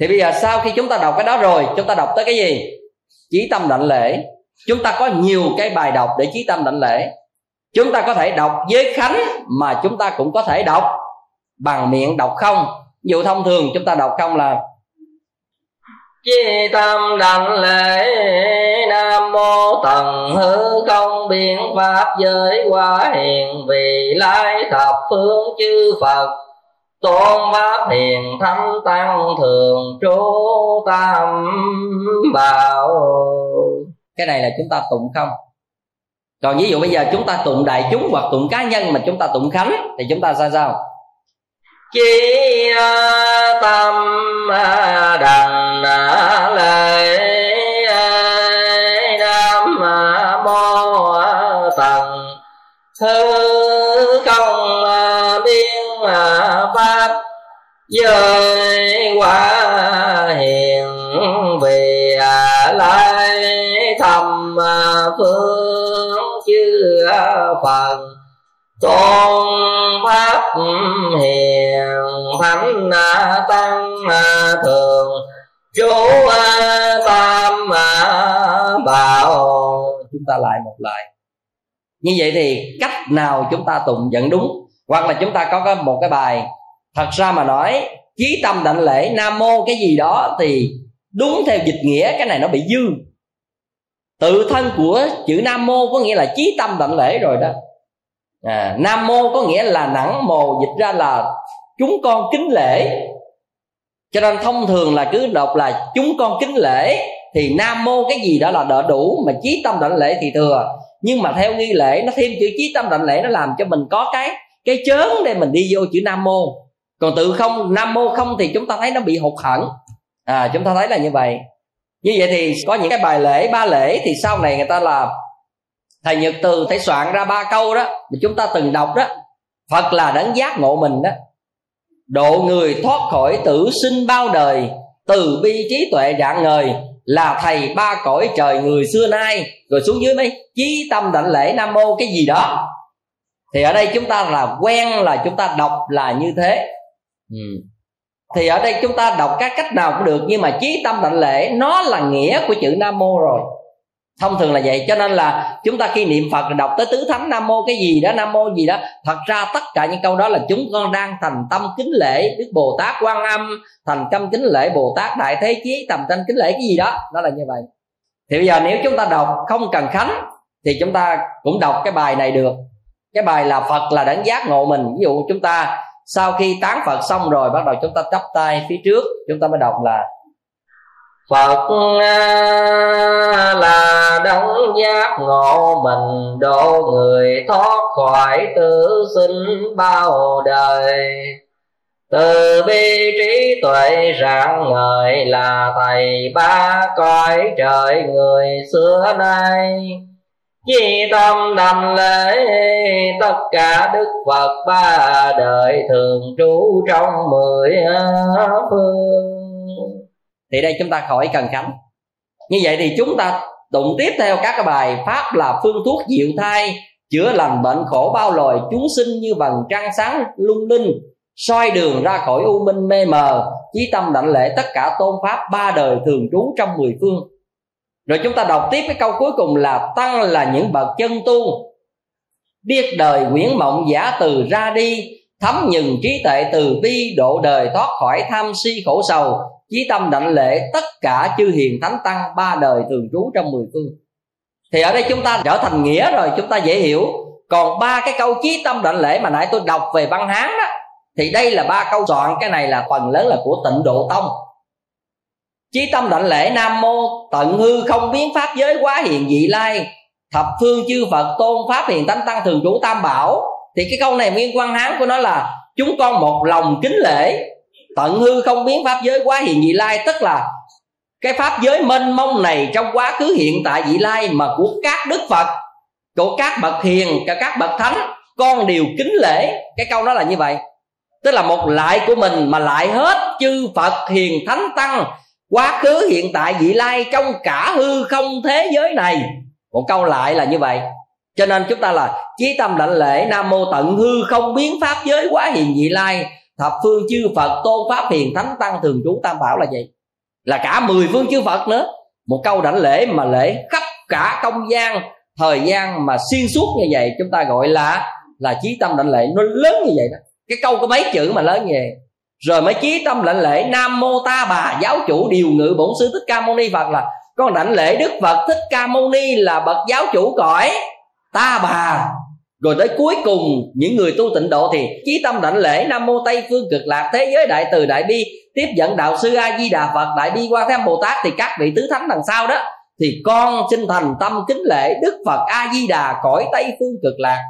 thì bây giờ sau khi chúng ta đọc cái đó rồi, chúng ta đọc tới cái gì? Chí tâm đảnh lễ. Chúng ta có nhiều cái bài đọc để chí tâm đảnh lễ. Chúng ta có thể đọc với khánh mà chúng ta cũng có thể đọc bằng miệng đọc không? Dụ thông thường chúng ta đọc không là chi tâm đảnh lễ, nam mô tần hư không biện pháp giới hoa hiền vì lai thập phương chư phật tôn pháp hiền thánh tăng thường trú tam bảo. Cái này là chúng ta tụng không? Còn ví dụ bây giờ chúng ta tụng đại chúng hoặc tụng cá nhân mà chúng ta tụng khánh thì chúng ta sao sao? Chi tâm đằng lễ nam mô tần biên pháp giới quả hiền vì lai thầm phương chư phần tôn pháp hiền thánh tăng thường, chú tam bảo. Chúng ta lại một lại. Như vậy thì cách nào chúng ta tụng vẫn đúng, hoặc là chúng ta có một cái bài thật ra mà nói chí tâm đảnh lễ nam mô cái gì đó thì đúng theo dịch nghĩa cái này nó bị dư. Tự thân của chữ nam mô có nghĩa là chí tâm đảnh lễ rồi đó. À, nam mô có nghĩa là nẵng mồ dịch ra là chúng con kính lễ. Cho nên thông thường là cứ đọc là chúng con kính lễ thì nam mô cái gì đó là đỡ đủ mà chí tâm đảnh lễ thì thừa. Nhưng mà theo nghi lễ nó thêm chữ chí tâm đảnh lễ nó làm cho mình có cái cái chớn để mình đi vô chữ nam mô còn tự không, nam mô không thì chúng ta thấy nó bị hụt hẳn. À chúng ta thấy là như vậy. Như vậy thì có những cái bài lễ, ba lễ thì sau này người ta là thầy nhật từ thấy soạn ra ba câu đó, mà chúng ta từng đọc đó. Phật là đấng giác ngộ mình đó. Độ người thoát khỏi tử sinh bao đời, từ bi trí tuệ rạng ngời, là thầy ba cõi trời người xưa nay. Rồi xuống dưới mấy, chí tâm đảnh lễ nam mô cái gì đó. Thì ở đây chúng ta là quen là chúng ta đọc là như thế ừ. thì ở đây chúng ta đọc các cách nào cũng được, nhưng mà chí tâm đảnh lễ, nó là nghĩa của chữ nam mô rồi. Thông thường là vậy, cho nên là chúng ta khi niệm phật đọc tới tứ thánh nam mô cái gì đó nam mô gì đó, thật ra tất cả những câu đó là chúng con đang thành tâm kính lễ đức bồ tát quan âm, thành tâm kính lễ bồ tát đại thế chí, tầm thanh kính lễ cái gì đó. Nó là như vậy. Thì bây giờ nếu chúng ta đọc không cần khánh, thì chúng ta cũng đọc cái bài này được. Cái bài là phật là đánh giác ngộ mình. Ví dụ chúng ta sau khi tán phật xong rồi, bắt đầu chúng ta chắp tay phía trước, chúng ta mới đọc là, Phật là đấng giác ngộ mình, độ người thoát khỏi tử sinh bao đời. Từ bi trí tuệ rạng ngời là thầy ba cõi trời người xưa nay. Chi tâm đành lễ, tất cả Đức Phật ba đời thường trú trong mười phương. Thì đây chúng ta khỏi cần khánh. Như vậy thì chúng ta tụng tiếp theo các cái bài Pháp là phương thuốc diệu thai, Chữa lành bệnh khổ bao loài, chúng sinh như vầng trăng sáng lung linh, soi đường ra khỏi u minh mê mờ. Chí tâm đảnh lễ tất cả tôn pháp ba đời thường trú trong mười phương rồi chúng ta đọc tiếp cái câu cuối cùng là tăng là những bậc chân tu biết đời quyển mộng giả từ ra đi, thấm nhừng trí tuệ từ bi, độ đời thoát khỏi tham si khổ sầu. Chí tâm đảnh lễ tất cả chư hiền thánh tăng, ba đời thường trú trong mười phương. Thì ở đây chúng ta trở thành nghĩa rồi, chúng ta dễ hiểu. Còn ba cái câu chí tâm đảnh lễ mà nãy tôi đọc về văn hán đó, thì đây là ba câu soạn. Cái này là phần lớn là của tịnh độ tông chí tâm đảnh lễ nam mô, tận hư không biến pháp giới quá hiện dị lai. Thập phương chư phật tôn pháp hiền tánh tăng thường trú tam bảo. Thì cái câu này nguyên quan hán của nó là, chúng con một lòng kính lễ. Tận hư không biến pháp giới quá hiện dị lai, tức là cái pháp giới mênh mông này trong quá khứ hiện tại vị lai mà của các đức phật, của các bậc hiền cả các bậc thánh, con đều kính lễ. Cái câu đó là như vậy. Tức là một lại của mình mà lại hết chư phật hiền thánh tăng quá khứ, hiện tại, vị lai trong cả hư không thế giới này. Một câu lại là như vậy. Cho nên chúng ta là chí tâm đảnh lễ nam mô tận hư không biến pháp giới quá hiền vị lai. Thập phương chư phật tôn pháp hiền thánh tăng thường trú tam bảo là vậy. Là cả mười phương chư phật nữa. Một câu đảnh lễ mà lễ khắp cả công gian thời gian mà xuyên suốt như vậy, chúng ta gọi là là chí tâm đảnh lễ. Nó lớn như vậy đó. Cái câu có mấy chữ mà lớn như vậy? Rồi mới chí tâm lãnh lễ, nam mô ta bà, giáo chủ điều ngự bổn sư thích ca mâu ni phật là, con đảnh lễ đức phật thích ca mâu ni là bậc giáo chủ cõi ta bà. Rồi tới cuối cùng, những người tu tịnh độ thì chí tâm đảnh lễ nam mô tây phương cực lạc thế giới đại từ đại bi, tiếp dẫn đạo sư a di đà phật, đại bi quan thế bồ tát thì các vị tứ thánh đằng sau đó thì con xin thành tâm kính lễ đức phật a di đà cõi tây phương cực lạc.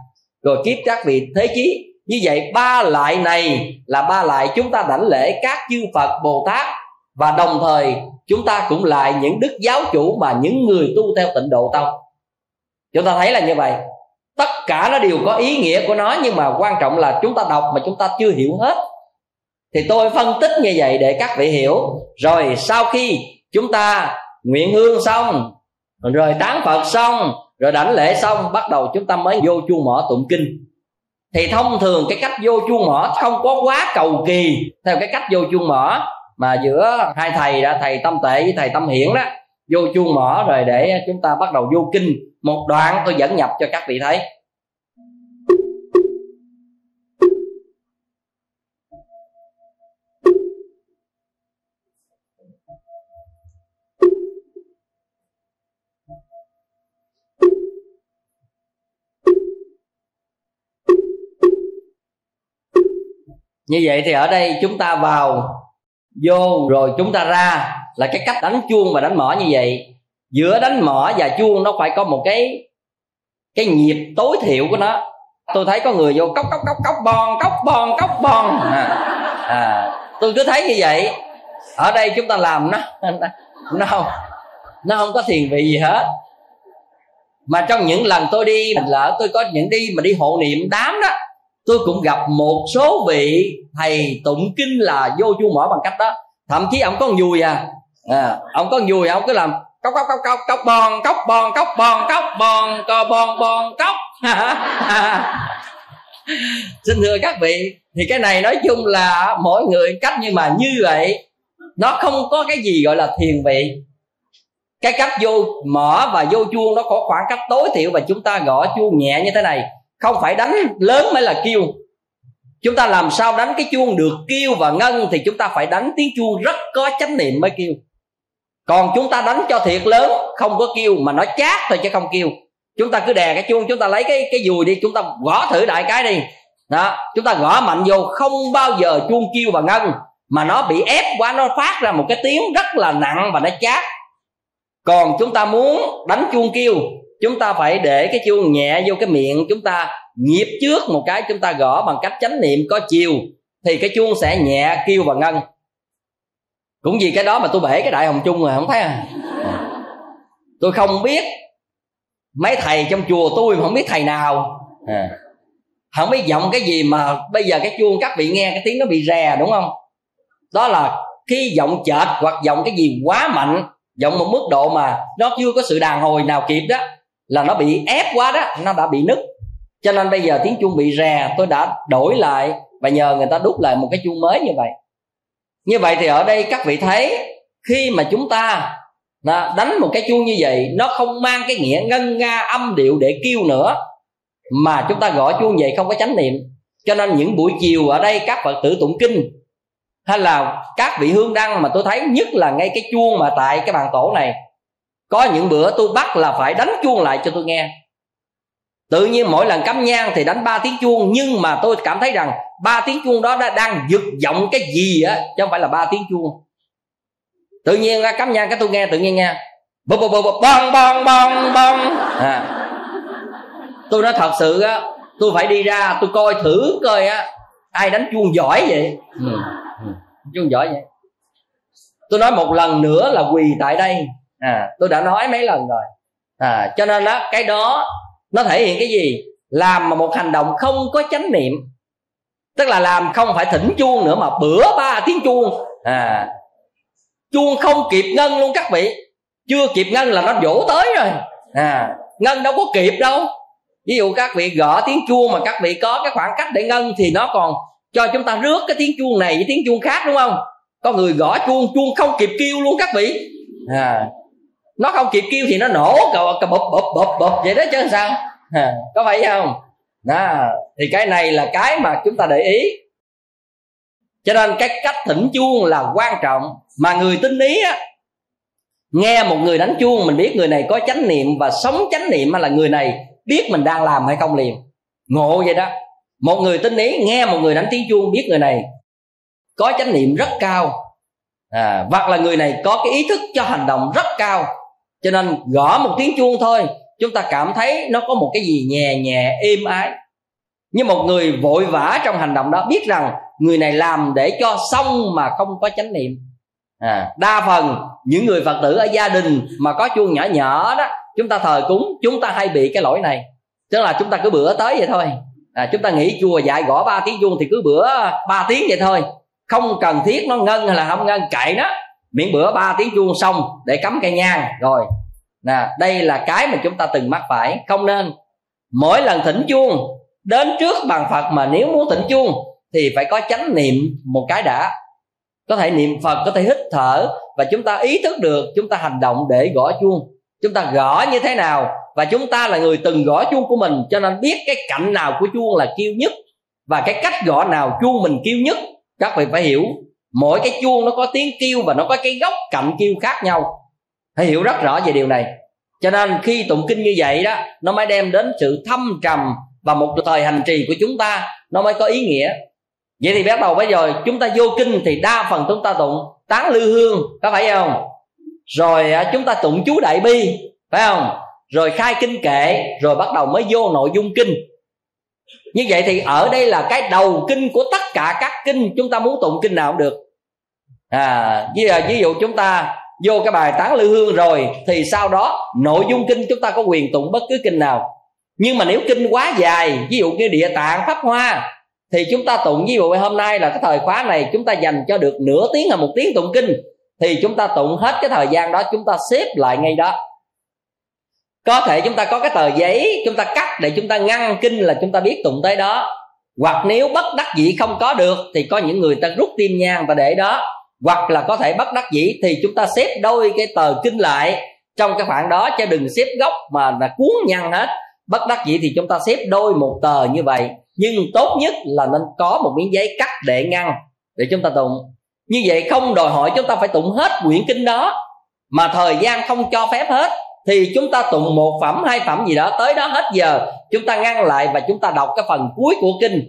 Rồi kiếp các vị thế chí như vậy, ba lại này là ba lại chúng ta đảnh lễ các chư phật, bồ tát. Và đồng thời, chúng ta cũng lại những đức giáo chủ mà những người tu theo tịnh độ tông. Chúng ta thấy là như vậy. Tất cả nó đều có ý nghĩa của nó, nhưng mà quan trọng là chúng ta đọc mà chúng ta chưa hiểu hết. Thì tôi phân tích như vậy để các vị hiểu. Rồi sau khi chúng ta nguyện hương xong, rồi tán phật xong, rồi đảnh lễ xong, bắt đầu chúng ta mới vô chuông mỏ tụng kinh thì thông thường cái cách vô chuông mỏ không có quá cầu kỳ theo cái cách vô chuông mỏ mà giữa hai thầy đã thầy tâm tệ với thầy tâm hiển đó, vô chuông mỏ rồi để chúng ta bắt đầu vô kinh. Một đoạn tôi dẫn nhập cho các vị thấy. Như vậy thì ở đây chúng ta vào vô rồi chúng ta ra là cái cách đánh chuông và đánh mỏ như vậy. Giữa đánh mỏ và chuông nó phải có một cái cái nhịp tối thiểu của nó. Tôi thấy có người vô cốc cốc cốc cốc bon cốc bon cốc bon. À, à, tôi cứ thấy như vậy. Ở đây chúng ta làm nó nó không nó không có thiền vị gì hết. Mà trong những lần tôi đi lỡ tôi có những đi mà đi hộ niệm đám đó tôi cũng gặp một số vị thầy tụng kinh là vô chu mỏ bằng cách đó. Thậm chí ông có con dùi à, à ông có con dùi ông cứ làm cốc cốc cốc cốc cốc bon cốc bon cốc bon cốc bon co bon bon cốc. Xin thưa các vị thì cái này nói chung là mỗi người cách nhưng mà như vậy nó không có cái gì gọi là thiền vị. Cái cách vô mỏ và vô chuông nó có khoảng cách tối thiểu và chúng ta gõ chuông nhẹ như thế này không phải đánh lớn mới là kêu chúng ta làm sao đánh cái chuông được kêu và ngân thì chúng ta phải đánh tiếng chuông rất có chánh niệm mới kêu còn chúng ta đánh cho thiệt lớn, không có kêu mà nó chát thôi chứ không kêu chúng ta cứ đè cái chuông, chúng ta lấy cái cái dùi đi, chúng ta gõ thử đại cái đi. Đó, chúng ta gõ mạnh vô, không bao giờ chuông kêu và ngân mà nó bị ép quá, nó phát ra một cái tiếng rất là nặng và nó chát. Còn chúng ta muốn đánh chuông kêu chúng ta phải để cái chuông nhẹ vô cái miệng chúng ta nhịp trước một cái chúng ta gõ bằng cách chánh niệm có chiều thì cái chuông sẽ nhẹ kêu và ngân. Cũng vì cái đó mà tôi bể cái đại hồng chung rồi không thấy à? Tôi không biết mấy thầy trong chùa tôi không biết thầy nào. À, không biết giọng cái gì mà bây giờ cái chuông các vị nghe cái tiếng nó bị rè đúng không? Đó là khi giọng chợt hoặc giọng cái gì quá mạnh giọng một mức độ mà nó chưa có sự đàn hồi nào kịp đó là nó bị ép quá đó, nó đã bị nứt. Cho nên bây giờ tiếng chuông bị rè, tôi đã đổi lại và nhờ người ta đúc lại một cái chuông mới như vậy. Như vậy thì ở đây các vị thấy, khi mà chúng ta à, đánh một cái chuông như vậy, nó không mang cái nghĩa ngân nga, âm điệu để kêu nữa, mà chúng ta gõ chuông vậy không có chánh niệm. Cho nên những buổi chiều ở đây các phật tử tụng kinh, hay là các vị hương đăng mà tôi thấy, nhất là ngay cái chuông mà tại cái bàn tổ này có những bữa tôi bắt là phải đánh chuông lại cho tôi nghe. Tự nhiên mỗi lần cắm nhang thì đánh ba tiếng chuông nhưng mà tôi cảm thấy rằng ba tiếng chuông đó đã đang giật giọng cái gì á chứ không phải là ba tiếng chuông. Tự nhiên cắm nhang cái tôi nghe tự nhiên nghe. Bong bong bong bong bong bong bong. À. Tôi nói thật sự á tôi phải đi ra tôi coi thử coi á ai đánh chuông giỏi vậy. Ừ. Ừ. chuông giỏi vậy. Tôi nói một lần nữa là quỳ tại đây à. Tôi đã nói mấy lần rồi. À. Cho nên đó cái đó nó thể hiện cái gì? Làm mà một hành động không có chánh niệm. Tức là làm không phải thỉnh chuông nữa mà bữa ba tiếng chuông. À. Chuông không kịp ngân luôn các vị. Chưa kịp ngân là nó vỗ tới rồi. À. Ngân đâu có kịp đâu. Ví dụ các vị gõ tiếng chuông mà các vị có cái khoảng cách để ngân thì nó còn cho chúng ta rước cái tiếng chuông này với tiếng chuông khác đúng không? Có người gõ chuông chuông không kịp kêu luôn các vị. À nó không kịp kêu thì nó nổ cà bụp bụp bụp bụp vậy đó chứ sao? À, có phải không? Đó thì cái này là cái mà chúng ta để ý. Cho nên cái cách thỉnh chuông là quan trọng. Mà người tinh ý á nghe một người đánh chuông mình biết người này có chánh niệm và sống chánh niệm hay là người này biết mình đang làm hay không liền. Ngộ vậy đó. Một người tinh ý nghe một người đánh tiếng chuông biết người này có chánh niệm rất cao. À, hoặc là người này có cái ý thức cho hành động rất cao cho nên gõ một tiếng chuông thôi chúng ta cảm thấy nó có một cái gì nhẹ nhẹ êm ái. Như một người vội vã trong hành động đó biết rằng người này làm để cho xong mà không có chánh niệm. À, đa phần những người phật tử ở gia đình mà có chuông nhỏ nhỏ đó chúng ta thờ cúng chúng ta hay bị cái lỗi này. Tức là chúng ta cứ bữa tới vậy thôi. À, chúng ta nghĩ chùa dạy gõ ba tiếng chuông thì cứ bữa ba tiếng vậy thôi. Không cần thiết nó ngân hay là không ngân cậy nó miễn bữa ba tiếng chuông xong để cắm cây nhang. Rồi, nè, đây là cái mà chúng ta từng mắc phải. Không nên, mỗi lần thỉnh chuông, đến trước bàn phật mà nếu muốn thỉnh chuông, thì phải có chánh niệm một cái đã. Có thể niệm phật, có thể hít thở, và chúng ta ý thức được, chúng ta hành động để gõ chuông. Chúng ta gõ như thế nào, và chúng ta là người từng gõ chuông của mình, cho nên biết cái cạnh nào của chuông là kêu nhất, và cái cách gõ nào chuông mình kêu nhất, các vị phải hiểu mỗi cái chuông nó có tiếng kêu và nó có cái góc cạnh kêu khác nhau. Hãy hiểu rất rõ về điều này. Cho nên khi tụng kinh như vậy đó, nó mới đem đến sự thâm trầm và một thời hành trì của chúng ta, nó mới có ý nghĩa. Vậy thì bắt đầu bây giờ, chúng ta vô kinh thì đa phần chúng ta tụng tán lư hương, có phải không? Rồi à, chúng ta tụng chú đại bi, phải không? Rồi khai kinh kệ, rồi bắt đầu mới vô nội dung kinh. Như vậy thì ở đây là cái đầu kinh của tất cả các kinh, chúng ta muốn tụng kinh nào cũng được à ví dụ, ví dụ chúng ta vô cái bài tán lư hương rồi thì sau đó nội dung kinh chúng ta có quyền tụng bất cứ kinh nào nhưng mà nếu kinh quá dài ví dụ như địa tạng pháp hoa thì chúng ta tụng ví dụ hôm nay là cái thời khóa này chúng ta dành cho được nửa tiếng hay một tiếng tụng kinh thì chúng ta tụng hết cái thời gian đó chúng ta xếp lại ngay đó có thể chúng ta có cái tờ giấy chúng ta cắt để chúng ta ngăn kinh là chúng ta biết tụng tới đó hoặc nếu bất đắc dĩ không có được thì có những người ta rút tim nhang và để đó hoặc là có thể bất đắc dĩ, thì chúng ta xếp đôi cái tờ kinh lại trong cái khoảng đó, chứ đừng xếp góc mà là cuốn nhăn hết. Bất đắc dĩ thì chúng ta xếp đôi một tờ như vậy. Nhưng tốt nhất là nên có một miếng giấy cắt để ngăn, để chúng ta tụng. Như vậy không đòi hỏi chúng ta phải tụng hết quyển kinh đó, mà thời gian không cho phép hết, thì chúng ta tụng một phẩm, hai phẩm gì đó, tới đó hết giờ, chúng ta ngăn lại và chúng ta đọc cái phần cuối của kinh.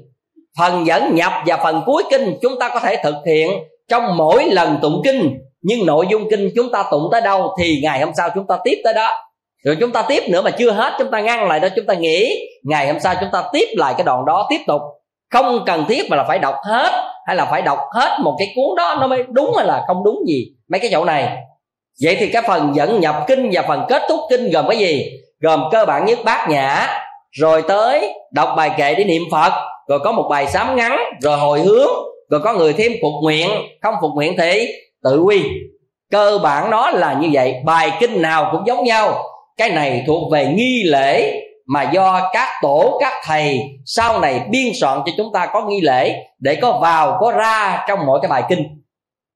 Phần dẫn nhập và phần cuối kinh chúng ta có thể thực hiện trong mỗi lần tụng kinh, nhưng nội dung kinh chúng ta tụng tới đâu thì ngày hôm sau chúng ta tiếp tới đó. Rồi chúng ta tiếp nữa mà chưa hết, chúng ta ngăn lại đó, chúng ta nghĩ ngày hôm sau chúng ta tiếp lại cái đoạn đó, tiếp tục. Không cần thiết mà là phải đọc hết, hay là phải đọc hết một cái cuốn đó, nó mới đúng hay là không đúng gì mấy cái chỗ này. Vậy thì cái phần dẫn nhập kinh và phần kết thúc kinh gồm cái gì? Gồm cơ bản nhất bát nhã, rồi tới đọc bài kệ để niệm phật, rồi có một bài sám ngắn, rồi hồi hướng rồi có người thêm phục nguyện, không phục nguyện thì tự quy. Cơ bản đó là như vậy, bài kinh nào cũng giống nhau. Cái này thuộc về nghi lễ mà do các tổ, các thầy sau này biên soạn cho chúng ta có nghi lễ để có vào, có ra trong mỗi cái bài kinh.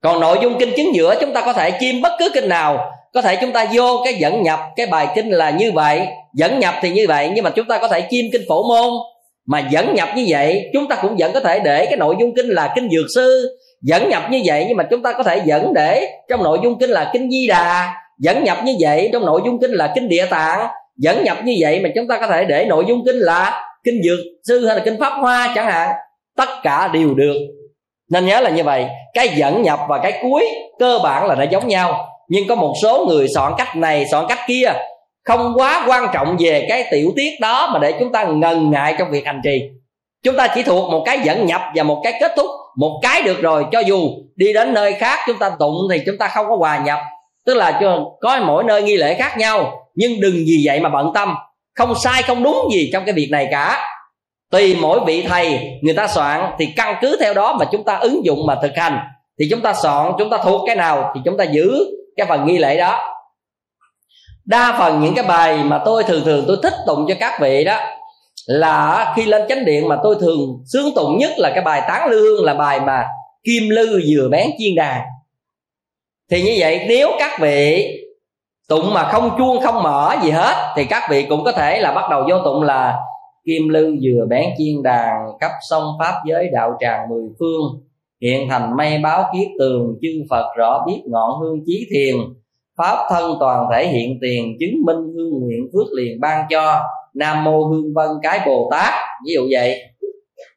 Còn nội dung kinh chứng giữa chúng ta có thể chim bất cứ kinh nào. Có thể chúng ta vô cái dẫn nhập, cái bài kinh là như vậy, dẫn nhập thì như vậy, nhưng mà chúng ta có thể chim kinh phổ môn mà dẫn nhập như vậy, chúng ta cũng vẫn có thể để cái nội dung kinh là kinh dược sư. Dẫn nhập như vậy, nhưng mà chúng ta có thể dẫn để trong nội dung kinh là kinh di đà. Dẫn nhập như vậy, trong nội dung kinh là kinh địa tạng. Dẫn nhập như vậy mà chúng ta có thể để nội dung kinh là kinh dược sư hay là kinh pháp hoa chẳng hạn. Tất cả đều được. Nên nhớ là như vậy, cái dẫn nhập và cái cuối cơ bản là nó giống nhau. Nhưng có một số người soạn cách này, soạn cách kia không quá quan trọng về cái tiểu tiết đó mà để chúng ta ngần ngại trong việc hành trì. Chúng ta chỉ thuộc một cái dẫn nhập và một cái kết thúc, một cái được rồi, cho dù đi đến nơi khác chúng ta tụng thì chúng ta không có hòa nhập. Tức là có mỗi nơi nghi lễ khác nhau, nhưng đừng vì vậy mà bận tâm. Không sai, không đúng gì trong cái việc này cả. Tùy mỗi vị thầy, người ta soạn thì căn cứ theo đó mà chúng ta ứng dụng mà thực hành. Thì chúng ta soạn, chúng ta thuộc cái nào thì chúng ta giữ cái phần nghi lễ đó đa phần những cái bài mà tôi thường thường tôi thích tụng cho các vị đó là khi lên chánh điện mà tôi thường sướng tụng nhất là cái bài tán lương, là bài mà kim lư vừa bén chiên đàn. Thì như vậy, nếu các vị tụng mà không chuông, không mở gì hết, thì các vị cũng có thể là bắt đầu vô tụng là kim lư vừa bén chiên đàn, cấp sông pháp giới đạo tràng mười phương, hiện thành mây báo kiết tường, chư phật rõ biết ngọn hương chí thiền pháp thân toàn thể hiện tiền chứng minh hương nguyện phước liền ban cho nam mô hương vân cái bồ tát, ví dụ vậy.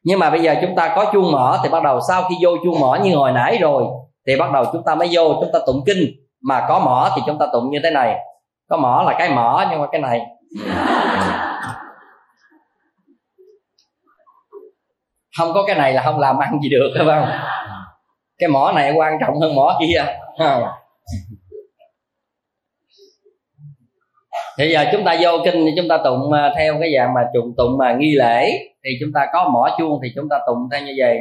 Nhưng mà bây giờ chúng ta có chuông mỏ thì bắt đầu sau khi vô chuông mỏ như hồi nãy rồi, thì bắt đầu chúng ta mới vô, chúng ta tụng kinh. Mà có mỏ thì chúng ta tụng như thế này. Có mỏ là cái mỏ nhưng mà cái này. Không có cái này là không làm ăn gì được, phải không? Cái mỏ này quan trọng hơn mỏ kia. Thì giờ chúng ta vô kinh thì chúng ta tụng à, theo cái dạng mà trùng tụng mà nghi lễ. Thì chúng ta có mỏ chuông thì chúng ta tụng theo như vậy.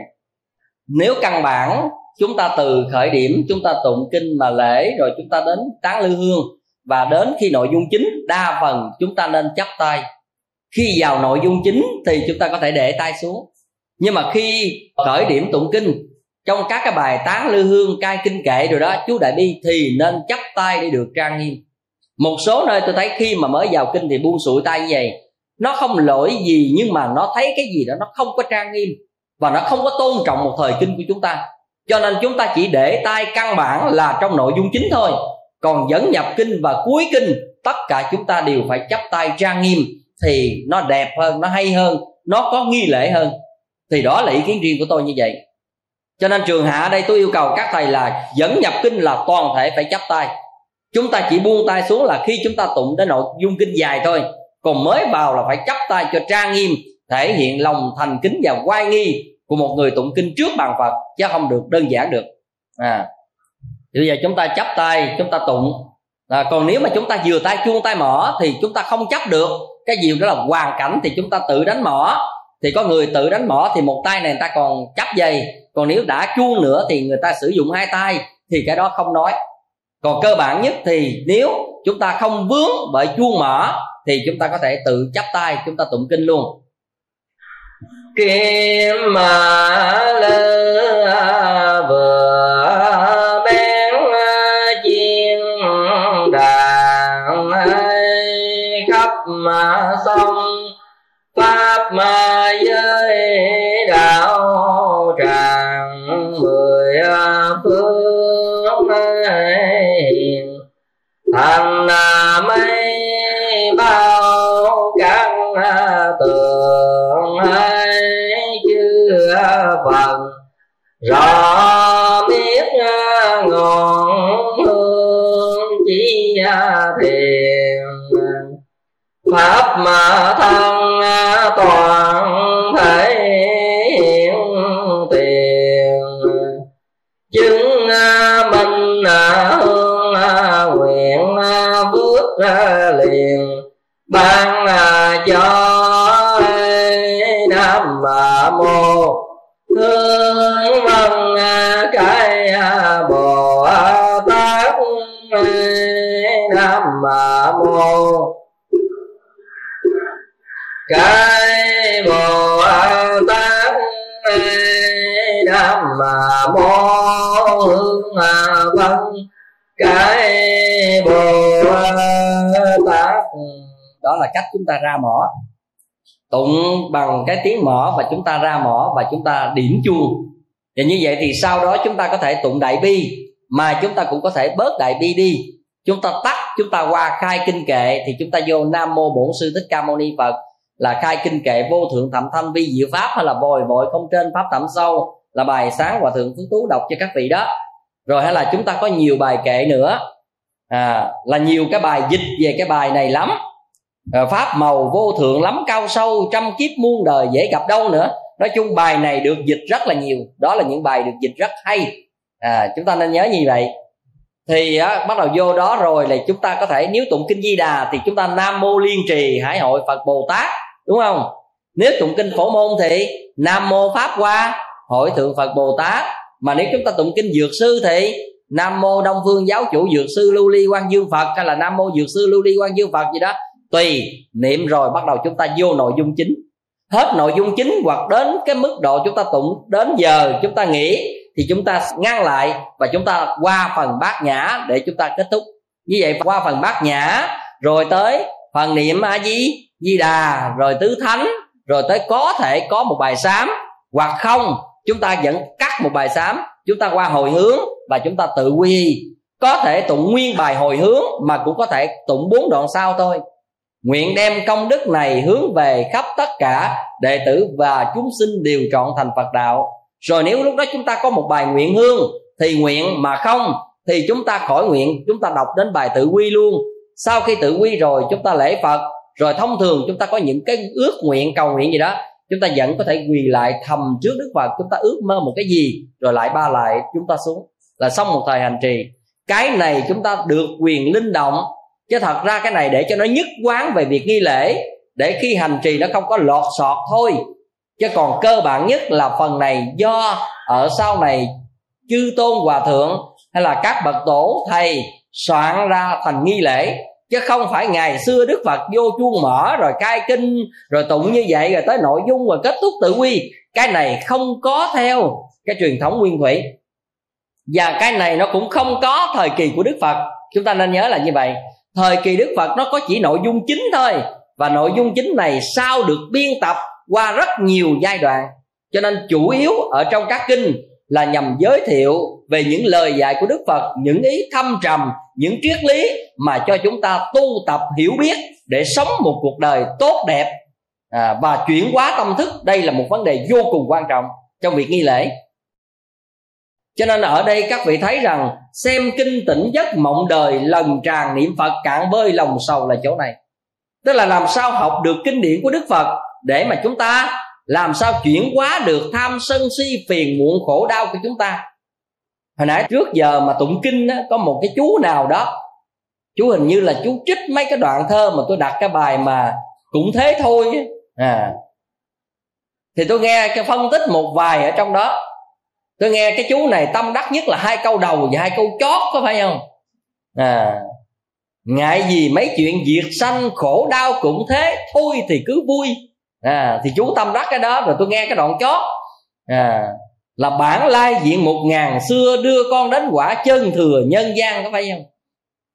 Nếu căn bản, chúng ta từ khởi điểm, chúng ta tụng kinh mà lễ, rồi chúng ta đến tán lư hương. Và đến khi nội dung chính, đa phần chúng ta nên chắp tay. Khi vào nội dung chính thì chúng ta có thể để tay xuống. Nhưng mà khi khởi điểm tụng kinh, trong các cái bài tán lư hương, cai kinh kệ rồi đó, chú đại bi thì nên chắp tay để được trang nghiêm một số nơi tôi thấy khi mà mới vào kinh thì buông sụi tay như vậy, nó không lỗi gì nhưng mà nó thấy cái gì đó nó không có trang nghiêm và nó không có tôn trọng một thời kinh của chúng ta. Cho nên chúng ta chỉ để tay căn bản là trong nội dung chính thôi. Còn dẫn nhập kinh và cuối kinh, tất cả chúng ta đều phải chấp tay trang nghiêm thì nó đẹp hơn, nó hay hơn, nó có nghi lễ hơn. Thì đó là ý kiến riêng của tôi như vậy. Cho nên trường hạ đây tôi yêu cầu các thầy là dẫn nhập kinh là toàn thể phải chấp tay chúng ta chỉ buông tay xuống là khi chúng ta tụng đến nội dung kinh dài thôi. Còn mới vào là phải chấp tay cho trang nghiêm thể hiện lòng thành kính và oai nghi của một người tụng kinh trước bàn phật chứ không được đơn giản được. À bây giờ chúng ta chấp tay chúng ta tụng. À, còn nếu mà chúng ta vừa tay chuông tay mỏ thì chúng ta không chấp được. Cái gì đó là hoàn cảnh thì chúng ta tự đánh mỏ thì có người tự đánh mỏ thì một tay này người ta còn chấp dây. Còn nếu đã chuông nữa thì người ta sử dụng hai tay thì cái đó không nói còn cơ bản nhất thì nếu chúng ta không vướng bởi chuông mở, thì chúng ta có thể tự chắp tay, chúng ta tụng kinh luôn. Kim mà lơ thiền ừ, pháp mà thân toàn thể hiện tiền. Chứng à, minh à, hương à, nguyện bước liền. Ban cho nam mô. Mô cái bồ tát nam mô hương văn cái bồ tát đó là cách chúng ta ra mỏ. Tụng bằng cái tiếng mỏ và chúng ta ra mỏ và chúng ta điểm chuông. Và như vậy thì sau đó chúng ta có thể tụng đại bi, mà chúng ta cũng có thể bớt đại bi đi chúng ta tắt chúng ta qua khai kinh kệ thì chúng ta vô nam mô bổn sư thích ca mâu ni phật. Là khai kinh kệ vô thượng thẩm thanh vi diệu pháp hay là bồi bội không trên pháp thậm sâu. Là bài sáng hòa thượng phước tú đọc cho các vị đó. Rồi hay là chúng ta có nhiều bài kệ nữa. À, là nhiều cái bài dịch về cái bài này lắm. À, pháp màu vô thượng lắm cao sâu trăm kiếp muôn đời dễ gặp đâu nữa. Nói chung bài này được dịch rất là nhiều. Đó là những bài được dịch rất hay. À, chúng ta nên nhớ như vậy thì á, bắt đầu vô đó rồi là chúng ta có thể nếu tụng kinh di đà thì chúng ta nam mô liên trì hải hội phật bồ tát đúng không? Nếu tụng kinh phổ môn thì nam mô pháp hoa hội thượng phật bồ tát. Mà nếu chúng ta tụng kinh dược sư thì nam mô đông phương giáo chủ dược sư lưu ly quan dương phật hay là nam mô dược sư lưu ly quan dương phật gì đó. Tùy niệm rồi bắt đầu chúng ta vô nội dung chính. Hết nội dung chính hoặc đến cái mức độ chúng ta tụng đến giờ chúng ta nghỉ thì chúng ta ngăn lại và chúng ta qua phần bát nhã để chúng ta kết thúc. Như vậy, qua phần bát nhã, rồi tới phần niệm a di di đà, rồi tứ thánh, rồi tới có thể có một bài sám, hoặc không, chúng ta vẫn cắt một bài sám, chúng ta qua hồi hướng và chúng ta tự quy. Có thể tụng nguyên bài hồi hướng mà cũng có thể tụng bốn đoạn sau thôi. Nguyện đem công đức này hướng về khắp tất cả đệ tử và chúng sinh đều trọn thành phật đạo rồi nếu lúc đó chúng ta có một bài nguyện hương, thì nguyện mà không, thì chúng ta khỏi nguyện, chúng ta đọc đến bài tự quy luôn. Sau khi tự quy rồi, chúng ta lễ phật. Rồi thông thường chúng ta có những cái ước nguyện, cầu nguyện gì đó, chúng ta vẫn có thể quỳ lại thầm trước đức phật. Chúng ta ước mơ một cái gì, rồi lại ba lại chúng ta xuống. Là xong một thời hành trì. Cái này chúng ta được quyền linh động. Chứ thật ra cái này để cho nó nhất quán về việc nghi lễ. Để khi hành trì nó không có lọt sọt thôi chứ còn cơ bản nhất là phần này do ở sau này chư tôn hòa thượng hay là các bậc tổ thầy soạn ra thành nghi lễ. Chứ không phải ngày xưa đức phật vô chuông mở, rồi cai kinh, rồi tụng như vậy, rồi tới nội dung rồi kết thúc tự quy. Cái này không có theo cái truyền thống nguyên thủy. Và cái này nó cũng không có thời kỳ của đức phật. Chúng ta nên nhớ là như vậy. Thời kỳ đức phật nó có chỉ nội dung chính thôi. Và nội dung chính này sao được biên tập qua rất nhiều giai đoạn. Cho nên chủ yếu ở trong các kinh là nhằm giới thiệu về những lời dạy của đức phật những ý thâm trầm những triết lý mà cho chúng ta tu tập hiểu biết để sống một cuộc đời tốt đẹp. À, và chuyển hóa tâm thức đây là một vấn đề vô cùng quan trọng trong việc nghi lễ. Cho nên ở đây các vị thấy rằng xem kinh tỉnh giấc mộng đời lần tràn niệm phật cạn bơi lòng sầu là chỗ này. Tức là làm sao học được kinh điển của đức phật để mà chúng ta làm sao chuyển hóa được tham sân si phiền muộn khổ đau của chúng ta. Hồi nãy trước giờ mà tụng kinh á, có một cái chú nào đó chú hình như là chú trích mấy cái đoạn thơ mà tôi đặt cái bài mà cũng thế thôi à thì tôi nghe cái phân tích một vài ở trong đó. Tôi nghe cái chú này tâm đắc nhất là hai câu đầu và hai câu chót có phải không? À ngại gì mấy chuyện diệt sanh khổ đau cũng thế thôi thì cứ vui à thì chú tâm đắc cái đó rồi tôi nghe cái đoạn chót. À là bản lai diện một ngàn xưa đưa con đến quả chân thừa nhân gian, có phải không?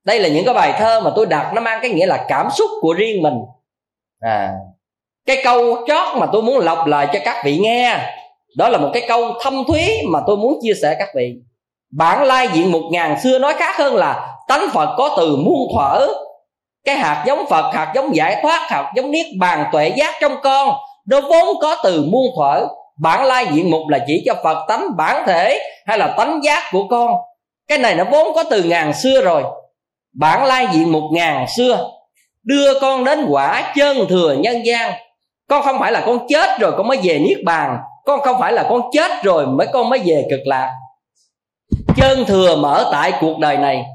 Đây là những cái bài thơ mà tôi đặt nó mang cái nghĩa là cảm xúc của riêng mình. À cái câu chót mà tôi muốn lọc lại cho các vị nghe, đó là một cái câu thâm thúy mà tôi muốn chia sẻ các vị. Bản lai diện một ngàn xưa nói khác hơn là tánh phật có từ muôn thuở cái hạt giống phật, hạt giống giải thoát, hạt giống niết bàn tuệ giác trong con, nó vốn có từ muôn thuở. Bản lai diện mục là chỉ cho phật tánh bản thể hay là tánh giác của con. Cái này nó vốn có từ ngàn xưa rồi. Bản lai diện mục ngàn xưa, đưa con đến quả chân thừa nhân gian. Con không phải là con chết rồi con mới về niết bàn. Con không phải là con chết rồi mới con mới về cực lạc. Chân thừa mở tại cuộc đời này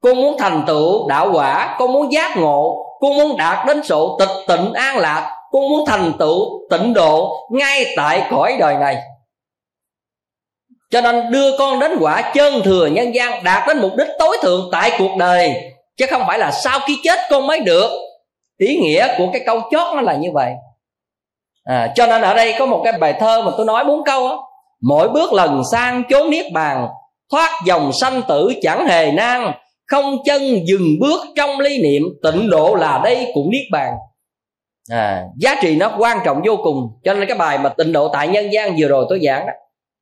cô muốn thành tựu đạo quả. Cô muốn giác ngộ. Cô muốn đạt đến sự tịch tịnh an lạc. Cô muốn thành tựu tịnh độ ngay tại cõi đời này. Cho nên đưa con đến quả chân thừa nhân gian đạt đến mục đích tối thượng tại cuộc đời. Chứ không phải là sau khi chết con mới được. Ý nghĩa của cái câu chót nó là như vậy. À, cho nên ở đây có một cái bài thơ mà tôi nói bốn câu á. Mỗi bước lần sang chốn niết bàn thoát dòng sanh tử chẳng hề nan không chân dừng bước trong ly niệm tịnh độ là đây cũng niết bàn. À, giá trị nó quan trọng vô cùng cho nên cái bài mà tịnh độ tại nhân gian vừa rồi tôi giảng đó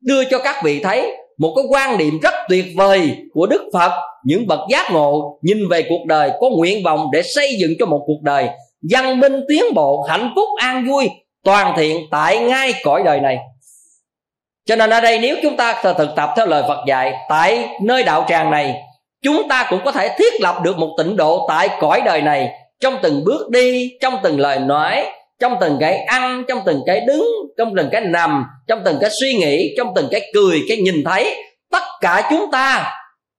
đưa cho các vị thấy một cái quan điểm rất tuyệt vời của đức phật. Những bậc giác ngộ nhìn về cuộc đời có nguyện vọng để xây dựng cho một cuộc đời. Văn minh tiến bộ hạnh phúc an vui toàn thiện tại ngay cõi đời này. Cho nên ở đây nếu chúng ta thực tập theo lời phật dạy tại nơi đạo tràng này chúng ta cũng có thể thiết lập được một tịnh độ tại cõi đời này, trong từng bước đi, trong từng lời nói, trong từng cái ăn, trong từng cái đứng, trong từng cái nằm, trong từng cái suy nghĩ, trong từng cái cười, cái nhìn thấy. Tất cả chúng ta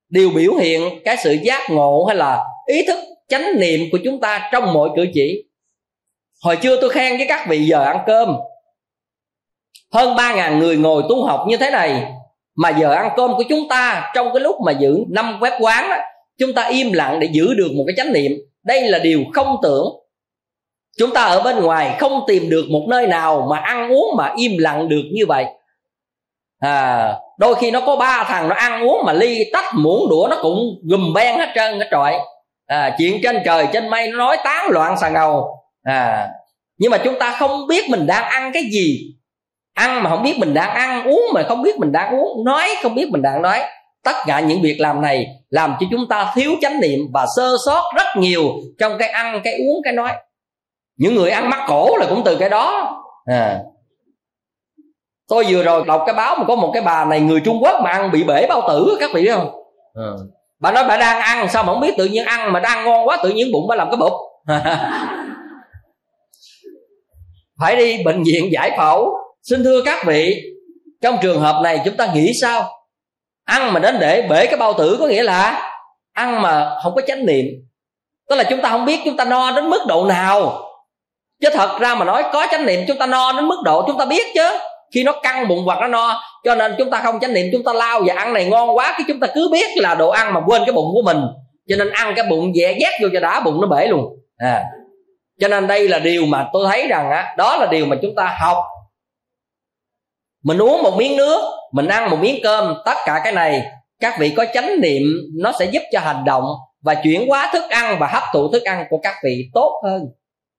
đều biểu hiện cái sự giác ngộ hay là ý thức, chánh niệm của chúng ta trong mọi cử chỉ. Hồi trưa tôi khen với các vị giờ ăn cơm, hơn ba ngàn người ngồi tu học như thế này mà giờ ăn cơm của chúng ta trong cái lúc mà giữ năm quét quán đó, chúng ta im lặng để giữ được một cái chánh niệm. Đây là điều không tưởng. Chúng ta ở bên ngoài không tìm được một nơi nào mà ăn uống mà im lặng được như vậy. À đôi khi nó có ba thằng nó ăn uống mà ly tách muỗng đũa nó cũng gùm ben hết trơn hết trọi. À, chuyện trên trời trên mây nó nói tán loạn xà ngầu. À nhưng mà chúng ta không biết mình đang ăn cái gì ăn mà không biết mình đang ăn uống mà không biết mình đang uống nói không biết mình đang nói. Tất cả những việc làm này làm cho chúng ta thiếu chánh niệm và sơ sót rất nhiều trong cái ăn cái uống cái nói. Những người ăn mắc cổ là cũng từ cái đó. À. tôi vừa rồi đọc cái báo mà có một cái bà này người trung quốc mà ăn bị bể bao tử các vị biết không? À. bà nói bà đang ăn sao mà không biết tự nhiên ăn mà đang ngon quá tự nhiên bụng bà làm cái bụng. Phải đi bệnh viện giải phẫu xin thưa các vị, trong trường hợp này chúng ta nghĩ sao? Ăn mà đến để bể cái bao tử có nghĩa là ăn mà không có chánh niệm. Tức là chúng ta không biết chúng ta no đến mức độ nào. Chứ thật ra mà nói có chánh niệm chúng ta no đến mức độ chúng ta biết chứ. Khi nó căng bụng hoặc nó no, cho nên chúng ta không chánh niệm, chúng ta lao và ăn này ngon quá, cái chúng ta cứ biết là đồ ăn mà quên cái bụng của mình. Cho nên ăn cái bụng dẻ dét vô cho đá bụng nó bể luôn. À cho nên đây là điều mà tôi thấy rằng á, đó là điều mà chúng ta học mình uống một miếng nước, mình ăn một miếng cơm, tất cả cái này, các vị có chánh niệm, nó sẽ giúp cho hành động và chuyển hóa thức ăn và hấp thụ thức ăn của các vị tốt hơn.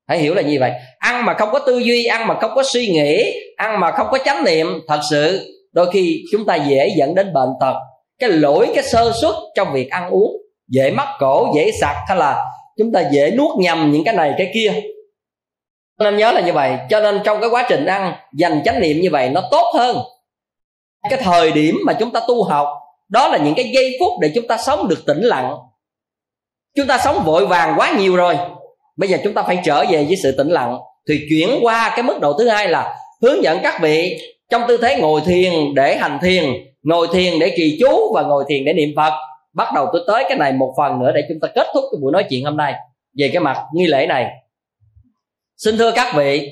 Hãy hiểu là như vậy. Ăn mà không có tư duy, ăn mà không có suy nghĩ, ăn mà không có chánh niệm, thật sự đôi khi chúng ta dễ dẫn đến bệnh tật. Cái lỗi, cái sơ suất trong việc ăn uống, dễ mắc cổ, dễ sặc, hay là chúng ta dễ nuốt nhầm những cái này, cái kia nên nhớ là như vậy. Cho nên trong cái quá trình ăn, dành chánh niệm như vậy, nó tốt hơn. Cái thời điểm mà chúng ta tu học, đó là những cái giây phút để chúng ta sống được tĩnh lặng. Chúng ta sống vội vàng quá nhiều rồi. Bây giờ chúng ta phải trở về với sự tĩnh lặng. Thì chuyển qua cái mức độ thứ hai là hướng dẫn các vị trong tư thế ngồi thiền để hành thiền, ngồi thiền để trì chú và ngồi thiền để niệm phật. Bắt đầu tôi tới cái này một phần nữa để chúng ta kết thúc cái buổi nói chuyện hôm nay về cái mặt nghi lễ này xin thưa các vị,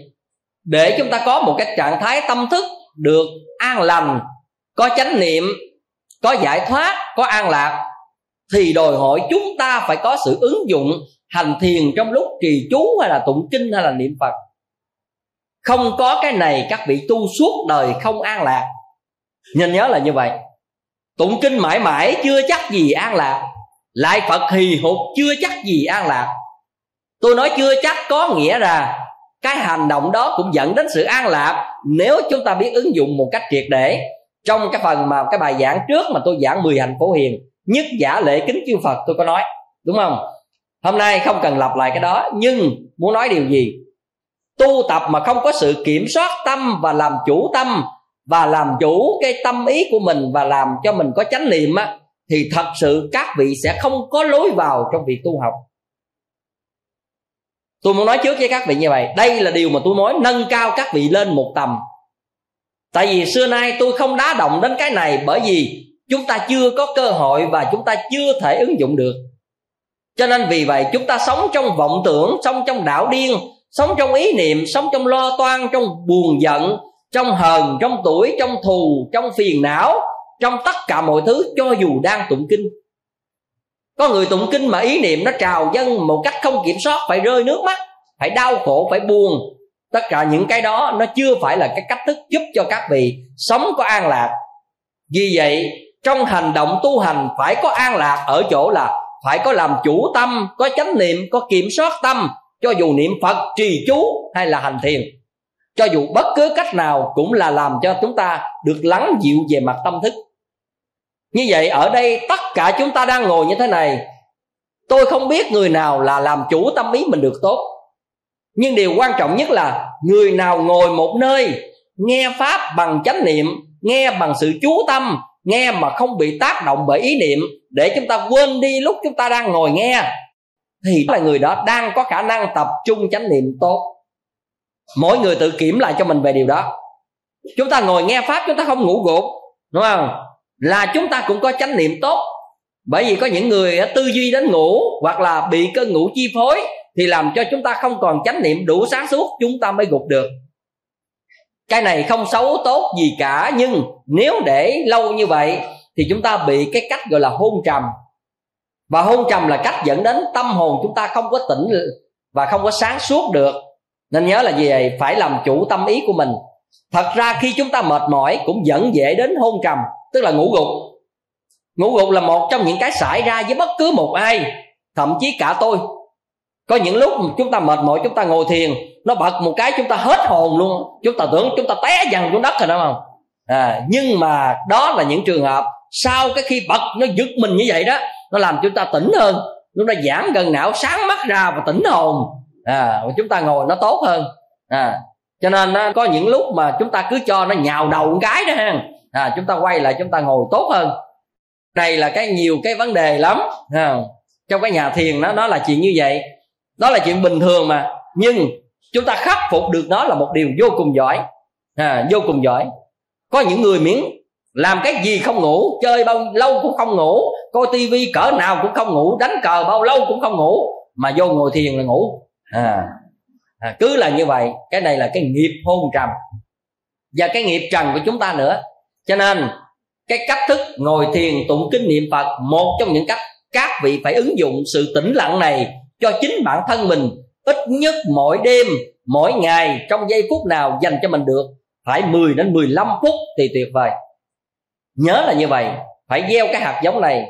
để chúng ta có một cái trạng thái tâm thức được an lành, có chánh niệm, có giải thoát, có an lạc, thì đòi hỏi chúng ta phải có sự ứng dụng hành thiền trong lúc trì chú hay là tụng kinh hay là niệm phật. Không có cái này các vị tu suốt đời không an lạc. Nên nhớ là như vậy. Tụng kinh mãi mãi chưa chắc gì an lạc. Lại phật hì hục chưa chắc gì an lạc tôi nói chưa chắc có nghĩa là cái hành động đó cũng dẫn đến sự an lạc nếu chúng ta biết ứng dụng một cách triệt để. Trong cái phần mà cái bài giảng trước mà tôi giảng 10 hạnh phổ hiền, nhất giả lễ kính chư phật tôi có nói, đúng không? Hôm nay không cần lặp lại cái đó, nhưng muốn nói điều gì? Tu tập mà không có sự kiểm soát tâm và làm chủ tâm và làm chủ cái tâm ý của mình và làm cho mình có chánh niệm á, thì thật sự các vị sẽ không có lối vào trong việc tu học tôi muốn nói trước với các vị như vậy, đây là điều mà tôi nói nâng cao các vị lên một tầm. Tại vì xưa nay tôi không đá động đến cái này bởi vì chúng ta chưa có cơ hội và chúng ta chưa thể ứng dụng được. Cho nên vì vậy chúng ta sống trong vọng tưởng, sống trong đảo điên, sống trong ý niệm, sống trong lo toan, trong buồn giận, trong hờn, trong tuổi, trong thù, trong phiền não, trong tất cả mọi thứ cho dù đang tụng kinh có người tụng kinh mà ý niệm nó trào dâng một cách không kiểm soát, phải rơi nước mắt, phải đau khổ, phải buồn. Tất cả những cái đó nó chưa phải là cái cách thức giúp cho các vị sống có an lạc. Vì vậy, trong hành động tu hành phải có an lạc ở chỗ là phải có làm chủ tâm, có chánh niệm, có kiểm soát tâm, cho dù niệm phật, trì chú hay là hành thiền. Cho dù bất cứ cách nào cũng là làm cho chúng ta được lắng dịu về mặt tâm thức như vậy ở đây tất cả chúng ta đang ngồi như thế này. Tôi không biết người nào là làm chủ tâm ý mình được tốt. Nhưng điều quan trọng nhất là người nào ngồi một nơi, nghe pháp bằng chánh niệm, nghe bằng sự chú tâm, nghe mà không bị tác động bởi ý niệm, để chúng ta quên đi lúc chúng ta đang ngồi nghe, thì là người đó đang có khả năng tập trung chánh niệm tốt. Mỗi người tự kiểm lại cho mình về điều đó. Chúng ta ngồi nghe pháp, chúng ta không ngủ gục, đúng không? Là chúng ta cũng có chánh niệm tốt. Bởi vì có những người tư duy đến ngủ hoặc là bị cơn ngủ chi phối thì làm cho chúng ta không còn chánh niệm đủ sáng suốt, chúng ta mới gục được. Cái này không xấu tốt gì cả, nhưng nếu để lâu như vậy thì chúng ta bị cái cách gọi là hôn trầm. Và hôn trầm là cách dẫn đến tâm hồn chúng ta không có tỉnh và không có sáng suốt được. Nên nhớ là gì vậy? Phải làm chủ tâm ý của mình thật ra khi chúng ta mệt mỏi cũng dẫn dễ đến hôn trầm tức là ngủ gục. Ngủ gục là một trong những cái xảy ra với bất cứ một ai thậm chí cả tôi. Có những lúc chúng ta mệt mỏi chúng ta ngồi thiền nó bật một cái chúng ta hết hồn luôn. Chúng ta tưởng chúng ta té dằn xuống đất rồi đúng không? À, nhưng mà đó là những trường hợp sau cái khi bật nó giật mình như vậy đó nó làm chúng ta tỉnh hơn chúng ta giãn gần não sáng mắt ra và tỉnh hồn. À, chúng ta ngồi nó tốt hơn. À, cho nên nó có những lúc mà chúng ta cứ cho nó nhào đầu một cái đó ha. À, chúng ta quay lại chúng ta ngồi tốt hơn. Đây là cái nhiều cái vấn đề lắm ha. trong cái nhà thiền nó nó là chuyện như vậy. Đó là chuyện bình thường mà. Nhưng chúng ta khắc phục được nó là một điều vô cùng giỏi. À, vô cùng giỏi. Có những người miễn làm cái gì không ngủ chơi bao lâu cũng không ngủ coi tivi cỡ nào cũng không ngủ đánh cờ bao lâu cũng không ngủ mà vô ngồi thiền là ngủ. À, à, cứ là như vậy cái này là cái nghiệp hôn trầm và cái nghiệp trần của chúng ta nữa. Cho nên cái cách thức ngồi thiền tụng kinh niệm phật một trong những cách các vị phải ứng dụng sự tĩnh lặng này cho chính bản thân mình. Ít nhất mỗi đêm mỗi ngày trong giây phút nào dành cho mình được phải 10 đến 15 phút thì tuyệt vời. Nhớ là như vậy phải gieo cái hạt giống này.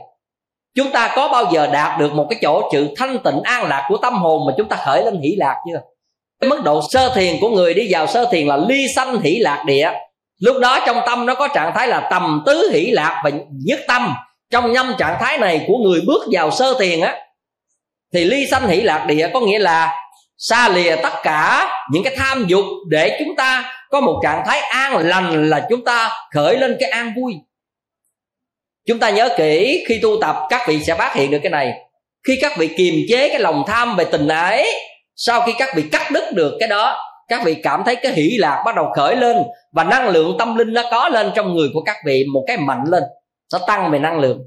Chúng ta có bao giờ đạt được một cái chỗ sự thanh tịnh an lạc của tâm hồn mà chúng ta khởi lên hỷ lạc chưa? Mức độ sơ thiền của người đi vào sơ thiền là ly sanh hỷ lạc địa. Lúc đó trong tâm nó có trạng thái là tầm tứ hỷ lạc và nhất tâm. Trong năm trạng thái này của người bước vào sơ thiền á, thì ly sanh hỷ lạc địa có nghĩa là xa lìa tất cả những cái tham dục để chúng ta có một trạng thái an lành là chúng ta khởi lên cái an vui. Chúng ta nhớ kỹ khi tu tập, các vị sẽ phát hiện được cái này. Khi các vị kiềm chế cái lòng tham về tình ái sau khi các vị cắt đứt được cái đó, các vị cảm thấy cái hỷ lạc bắt đầu khởi lên và năng lượng tâm linh nó có lên trong người của các vị một cái mạnh lên sẽ tăng về năng lượng.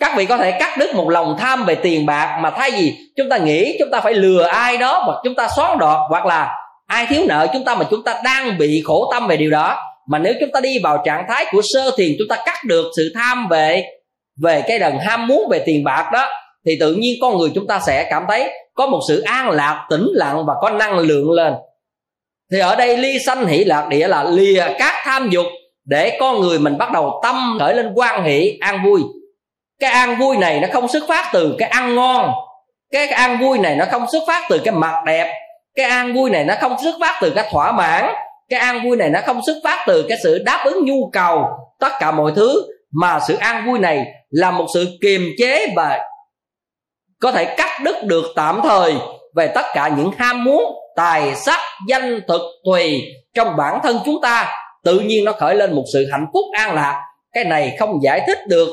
Các vị có thể cắt đứt một lòng tham về tiền bạc mà thay vì chúng ta nghĩ chúng ta phải lừa ai đó hoặc chúng ta xóa đoạt hoặc là ai thiếu nợ chúng ta mà chúng ta đang bị khổ tâm về điều đó, mà nếu chúng ta đi vào trạng thái của sơ thiền, chúng ta cắt được sự tham về về cái đần ham muốn về tiền bạc đó thì tự nhiên con người chúng ta sẽ cảm thấy có một sự an lạc, tĩnh lặng và có năng lượng lên. Thì ở đây ly sanh hỷ lạc địa là lìa các tham dục để con người mình bắt đầu tâm khởi lên quan hệ an vui. Cái an vui này nó không xuất phát từ cái ăn ngon. Cái an vui này nó không xuất phát từ cái mặt đẹp. Cái an vui này nó không xuất phát từ cái thỏa mãn. Cái an vui này nó không xuất phát từ cái sự đáp ứng nhu cầu. Tất cả mọi thứ mà sự an vui này là một sự kiềm chế và có thể cắt đứt được tạm thời về tất cả những ham muốn, tài sắc, danh thực tùy trong bản thân chúng ta. Tự nhiên nó khởi lên một sự hạnh phúc an lạc. Cái này không giải thích được.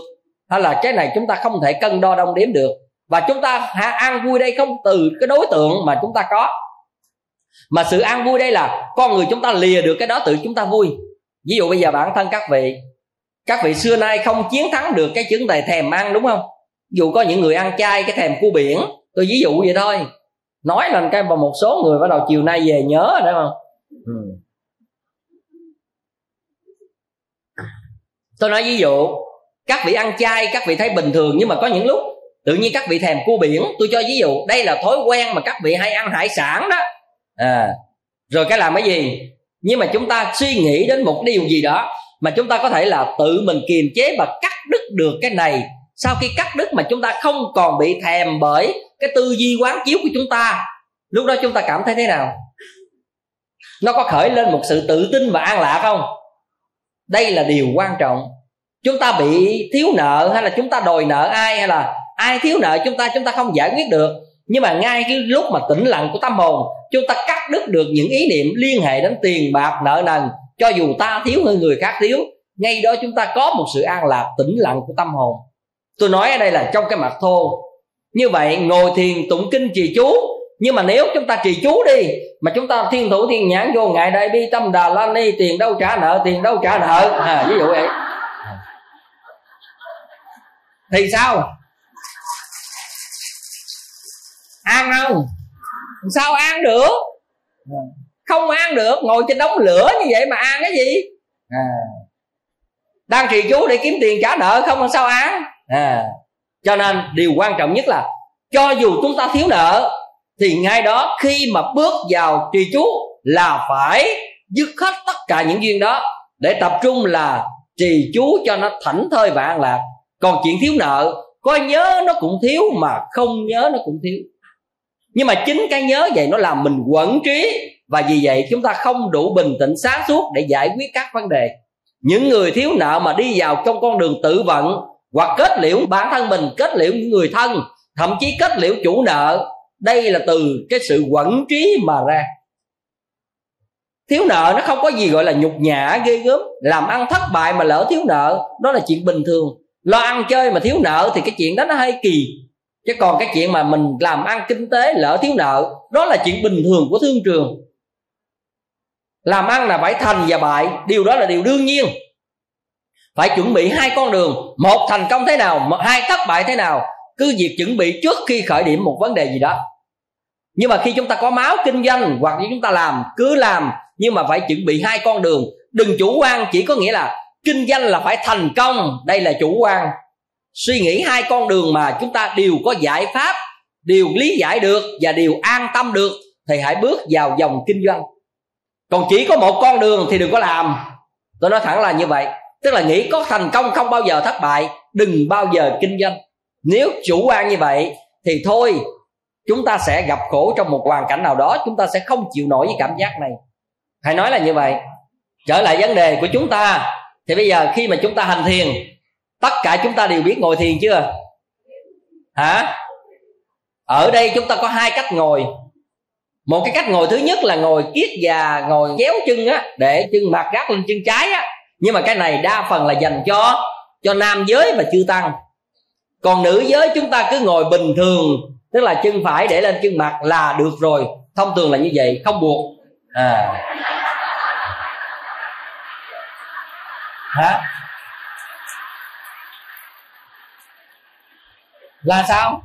Hay là cái này chúng ta không thể cân đo đong đếm được. Và chúng ta an vui đây không từ cái đối tượng mà chúng ta có. Mà sự an vui đây là con người chúng ta lìa được cái đó tự chúng ta vui. Ví dụ bây giờ bản thân các vị các vị xưa nay không chiến thắng được cái chứng tài thèm ăn đúng không? Dù có những người ăn chay cái thèm cua biển tôi ví dụ vậy thôi. Nói lên cái một số người bắt đầu chiều nay về nhớ đấy không? Ừ. tôi nói ví dụ các vị ăn chay các vị thấy bình thường nhưng mà có những lúc tự nhiên các vị thèm cua biển tôi cho ví dụ đây là thói quen mà các vị hay ăn hải sản đó. À rồi cái làm cái gì? Nhưng mà chúng ta suy nghĩ đến một điều gì đó mà chúng ta có thể là tự mình kiềm chế và cắt đứt được cái này sau khi cắt đứt mà chúng ta không còn bị thèm bởi cái tư duy quán chiếu của chúng ta, lúc đó chúng ta cảm thấy thế nào? Nó có khởi lên một sự tự tin và an lạc không? Đây là điều quan trọng. Chúng ta bị thiếu nợ hay là chúng ta đòi nợ ai hay là ai thiếu nợ chúng ta chúng ta không giải quyết được. Nhưng mà ngay cái lúc mà tĩnh lặng của tâm hồn, chúng ta cắt đứt được những ý niệm liên hệ đến tiền, bạc, nợ nần, cho dù ta thiếu hơn người khác thiếu, ngay đó chúng ta có một sự an lạc tĩnh lặng của tâm hồn tôi nói ở đây là trong cái mặt thô. Như vậy ngồi thiền tụng kinh trì chú. Nhưng mà nếu chúng ta trì chú đi mà chúng ta thiên thủ thiên nhãn vô ngại đại bi tâm đà la ni tiền đâu trả nợ tiền đâu trả nợ. À, ví dụ vậy. Thì sao? Ăn không? Sao ăn được? Không ăn được ngồi trên đống lửa như vậy mà ăn cái gì? À. đang trì chú để kiếm tiền trả nợ không làm sao ăn à. cho nên điều quan trọng nhất là cho dù chúng ta thiếu nợ, thì ngay đó khi mà bước vào trì chú là phải dứt hết tất cả những duyên đó để tập trung là trì chú cho nó thảnh thơi và an lạc còn chuyện thiếu nợ, có nhớ nó cũng thiếu mà không nhớ nó cũng thiếu nhưng mà chính cái nhớ vậy nó làm mình quẩn trí và vì vậy chúng ta không đủ bình tĩnh sáng suốt để giải quyết các vấn đề những người thiếu nợ mà đi vào trong con đường tự vận hoặc kết liễu bản thân mình, kết liễu những người thân, thậm chí kết liễu chủ nợ. Đây là từ cái sự quẩn trí mà ra. Thiếu nợ nó không có gì gọi là nhục nhã, ghê gớm. Làm ăn thất bại mà lỡ thiếu nợ, đó là chuyện bình thường. Lo ăn chơi mà thiếu nợ thì cái chuyện đó nó hơi kỳ. Chứ còn cái chuyện mà mình làm ăn kinh tế lỡ thiếu nợ, đó là chuyện bình thường của thương trường. Làm ăn là phải thành và bại, điều đó là điều đương nhiên phải chuẩn bị hai con đường. Một thành công thế nào hai thất bại thế nào, cứ việc chuẩn bị trước khi khởi điểm một vấn đề gì đó. Nhưng mà khi chúng ta có máu kinh doanh hoặc như chúng ta làm, cứ làm, nhưng mà phải chuẩn bị hai con đường. Đừng chủ quan, chỉ có nghĩa là kinh doanh là phải thành công. Đây là chủ quan. Suy nghĩ hai con đường mà chúng ta đều có giải pháp, đều lý giải được và đều an tâm được, thì hãy bước vào dòng kinh doanh. Còn chỉ có một con đường thì đừng có làm. Tôi nói thẳng là như vậy tức là nghĩ có thành công không bao giờ thất bại, đừng bao giờ kinh doanh. Nếu chủ quan như vậy, thì thôi, chúng ta sẽ gặp khổ trong một hoàn cảnh nào đó, chúng ta sẽ không chịu nổi với cảm giác này. Hãy nói là như vậy. Trở lại vấn đề của chúng ta. Thì bây giờ khi mà chúng ta hành thiền, tất cả chúng ta đều biết ngồi thiền chưa? Hả? Ở đây chúng ta có hai cách ngồi. Một cái cách ngồi thứ nhất là ngồi kiết và ngồi chéo chân á, để chân mặt gác lên chân trái á nhưng mà cái này đa phần là dành cho cho nam giới và chư tăng. Còn nữ giới chúng ta cứ ngồi bình thường, tức là chân phải để lên chân mặt là được rồi. Thông thường là như vậy, không buộc. À. Hả? Là sao?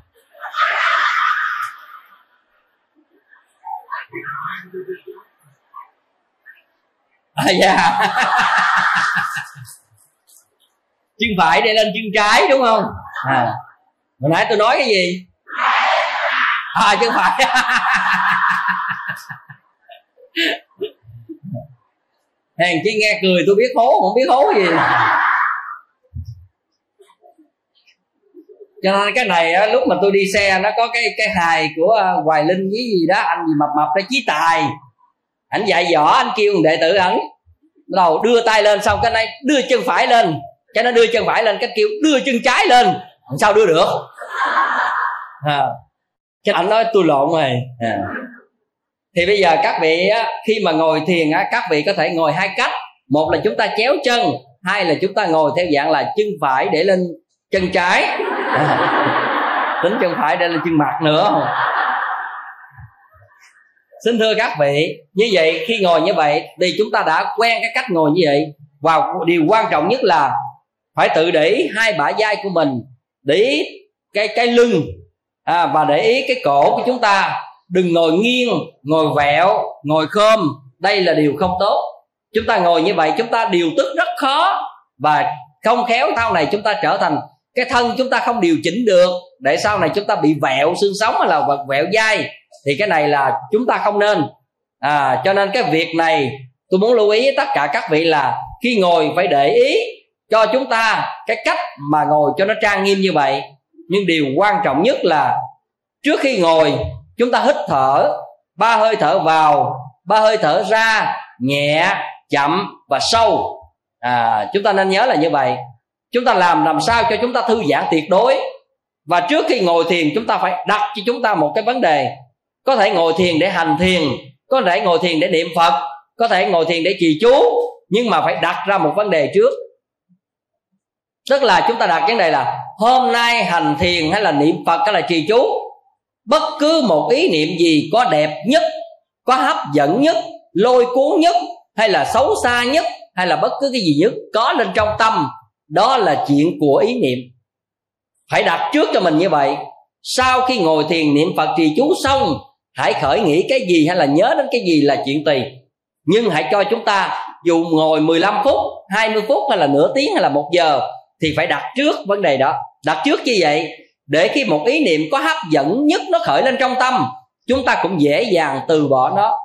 À dạ. chân phải để lên chân trái đúng không? À. Hồi nãy tôi nói cái gì? À chân phải. Hèn chi nghe cười tôi biết hố không biết hố gì. Cho nên cái này á, lúc mà tôi đi xe nó có cái cái hài của uh, hoài linh với gì đó anh gì mập mập đó chí tài. Anh dạy võ anh kêu đệ tử ẩn đầu đưa tay lên xong cái này đưa chân phải lên cho nó đưa chân phải lên cái kêu đưa chân trái lên sao đưa được à. cái anh nói tôi lộn rồi à. thì bây giờ các vị á, khi mà ngồi thiền á, các vị có thể ngồi hai cách một là chúng ta chéo chân hai là chúng ta ngồi theo dạng là chân phải để lên chân trái à. tính chân phải để lên chân mặt nữa không xin thưa các vị như vậy khi ngồi như vậy thì chúng ta đã quen cái cách ngồi như vậy. Và điều quan trọng nhất là phải tự để hai bả vai của mình để cái cái lưng à, và để ý cái cổ của chúng ta. Đừng ngồi nghiêng ngồi vẹo ngồi khom. Đây là điều không tốt. Chúng ta ngồi như vậy chúng ta điều tức rất khó. Và không khéo sau này chúng ta trở thành cái thân chúng ta không điều chỉnh được để sau này chúng ta bị vẹo xương sống hay là vật vẹo dai thì cái này là chúng ta không nên. À cho nên cái việc này, tôi muốn lưu ý với tất cả các vị là khi ngồi phải để ý cho chúng ta cái cách mà ngồi cho nó trang nghiêm như vậy. Nhưng điều quan trọng nhất là trước khi ngồi, chúng ta hít thở, ba hơi thở vào, ba hơi thở ra, nhẹ, chậm và sâu. À chúng ta nên nhớ là như vậy. Chúng ta làm làm sao cho chúng ta thư giãn tuyệt đối. Và trước khi ngồi thiền, chúng ta phải đặt cho chúng ta một cái vấn đề có thể ngồi thiền để hành thiền, có thể ngồi thiền để niệm phật, có thể ngồi thiền để trì chú, nhưng mà phải đặt ra một vấn đề trước. Tức là chúng ta đặt vấn đề là, hôm nay hành thiền hay là niệm phật hay là trì chú, bất cứ một ý niệm gì có đẹp nhất, có hấp dẫn nhất, lôi cuốn nhất, hay là xấu xa nhất, hay là bất cứ cái gì nhất có lên trong tâm, đó là chuyện của ý niệm. Phải đặt trước cho mình như vậy. Sau khi ngồi thiền niệm phật trì chú xong hãy khởi nghĩ cái gì hay là nhớ đến cái gì là chuyện tùy. Nhưng hãy cho chúng ta, dù ngồi 15 phút 20 phút hay là nửa tiếng hay là một giờ, thì phải đặt trước vấn đề đó. Đặt trước như vậy? Để khi một ý niệm có hấp dẫn nhất nó khởi lên trong tâm, chúng ta cũng dễ dàng từ bỏ nó.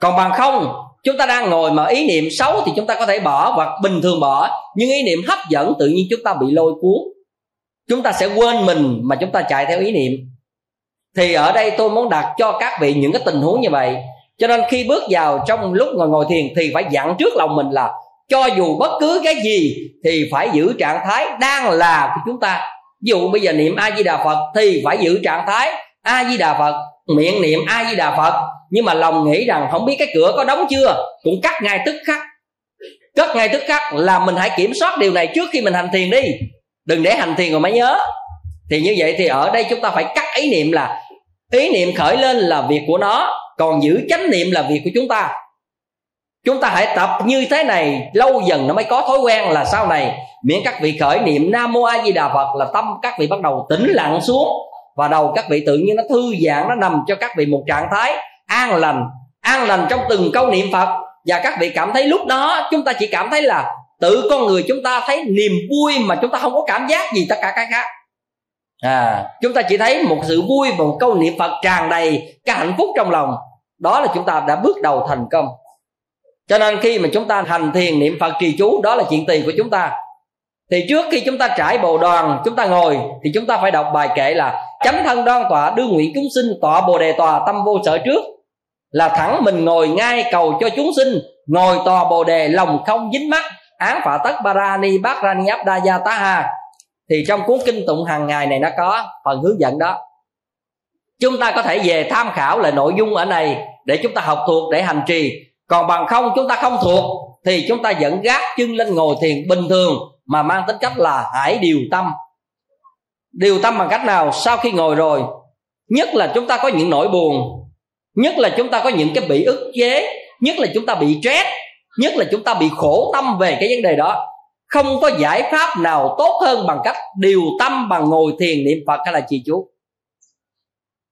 Còn bằng không, chúng ta đang ngồi mà ý niệm xấu thì chúng ta có thể bỏ hoặc bình thường bỏ, nhưng ý niệm hấp dẫn tự nhiên chúng ta bị lôi cuốn. Chúng ta sẽ quên mình mà chúng ta chạy theo ý niệm thì ở đây tôi muốn đặt cho các vị những cái tình huống như vậy. Cho nên khi bước vào trong lúc ngồi ngồi thiền thì phải dặn trước lòng mình là cho dù bất cứ cái gì thì phải giữ trạng thái đang là của chúng ta. Ví dụ bây giờ niệm a di đà phật thì phải giữ trạng thái a di đà phật, miệng niệm a di đà phật. Nhưng mà lòng nghĩ rằng không biết cái cửa có đóng chưa, cũng cắt ngay tức khắc. Cất ngay tức khắc là mình hãy kiểm soát điều này trước khi mình hành thiền đi. Đừng để hành thiền rồi mới nhớ. Thì như vậy thì ở đây chúng ta phải cắt ý niệm là ý niệm khởi lên là việc của nó, còn giữ chánh niệm là việc của chúng ta. Chúng ta hãy tập như thế này, lâu dần nó mới có thói quen là sau này, miễn các vị khởi niệm nam mô a di đà phật là tâm các vị bắt đầu tĩnh lặng xuống, và đầu các vị tự nhiên nó thư giãn, nó nằm cho các vị một trạng thái an lành an lành trong từng câu niệm phật. Và các vị cảm thấy lúc đó, chúng ta chỉ cảm thấy là tự con người chúng ta thấy niềm vui mà chúng ta không có cảm giác gì tất cả cái khác à chúng ta chỉ thấy một sự vui và một câu niệm phật tràn đầy cái hạnh phúc trong lòng. Đó là chúng ta đã bước đầu thành công. Cho nên khi mà chúng ta hành thiền niệm phật trì chú, đó là chuyện tiền của chúng ta. Thì trước khi chúng ta trải bồ đoàn, chúng ta ngồi, thì chúng ta phải đọc bài kệ là chánh thân đoan tọa, đưa nguyện chúng sinh tọa bồ đề tòa tâm vô sở trước. Là thẳng mình ngồi ngay cầu cho chúng sinh, ngồi tòa bồ đề, lòng không dính mắt. Án phạ tất barani bát ra ni áp da gia ta ha thì trong cuốn kinh tụng hàng ngày này nó có phần hướng dẫn đó. Chúng ta có thể về tham khảo lại nội dung ở này để chúng ta học thuộc, để hành trì. Còn bằng không chúng ta không thuộc, thì chúng ta vẫn gác chân lên ngồi thiền bình thường mà mang tính cách là hãy điều tâm. Điều tâm bằng cách nào? Sau khi ngồi rồi, nhất là chúng ta có những nỗi buồn, nhất là chúng ta có những cái bị ức chế, nhất là chúng ta bị stress, nhất là chúng ta bị khổ tâm về cái vấn đề đó không có giải pháp nào tốt hơn bằng cách điều tâm bằng ngồi thiền niệm phật hay là trì chú.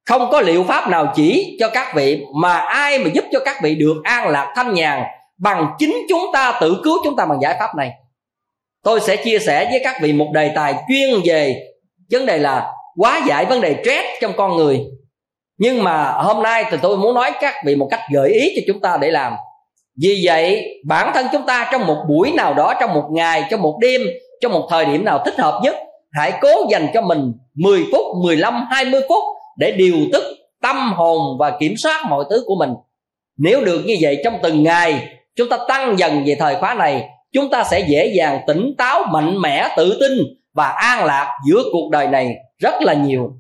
Không có liệu pháp nào chỉ cho các vị, mà ai mà giúp cho các vị được an lạc thanh nhàn bằng chính chúng ta, tự cứu chúng ta bằng giải pháp này. Tôi sẽ chia sẻ với các vị một đề tài chuyên về vấn đề là quá giải vấn đề stress trong con người. Nhưng mà hôm nay thì tôi muốn nói các vị một cách gợi ý cho chúng ta để làm vì vậy, bản thân chúng ta trong một buổi nào đó, trong một ngày, trong một đêm, trong một thời điểm nào thích hợp nhất, hãy cố dành cho mình 10 phút 15 20 phút để điều tức tâm hồn và kiểm soát mọi thứ của mình. Nếu được như vậy, trong từng ngày chúng ta tăng dần về thời khóa này, chúng ta sẽ dễ dàng tỉnh táo, mạnh mẽ, tự tin và an lạc giữa cuộc đời này rất là nhiều.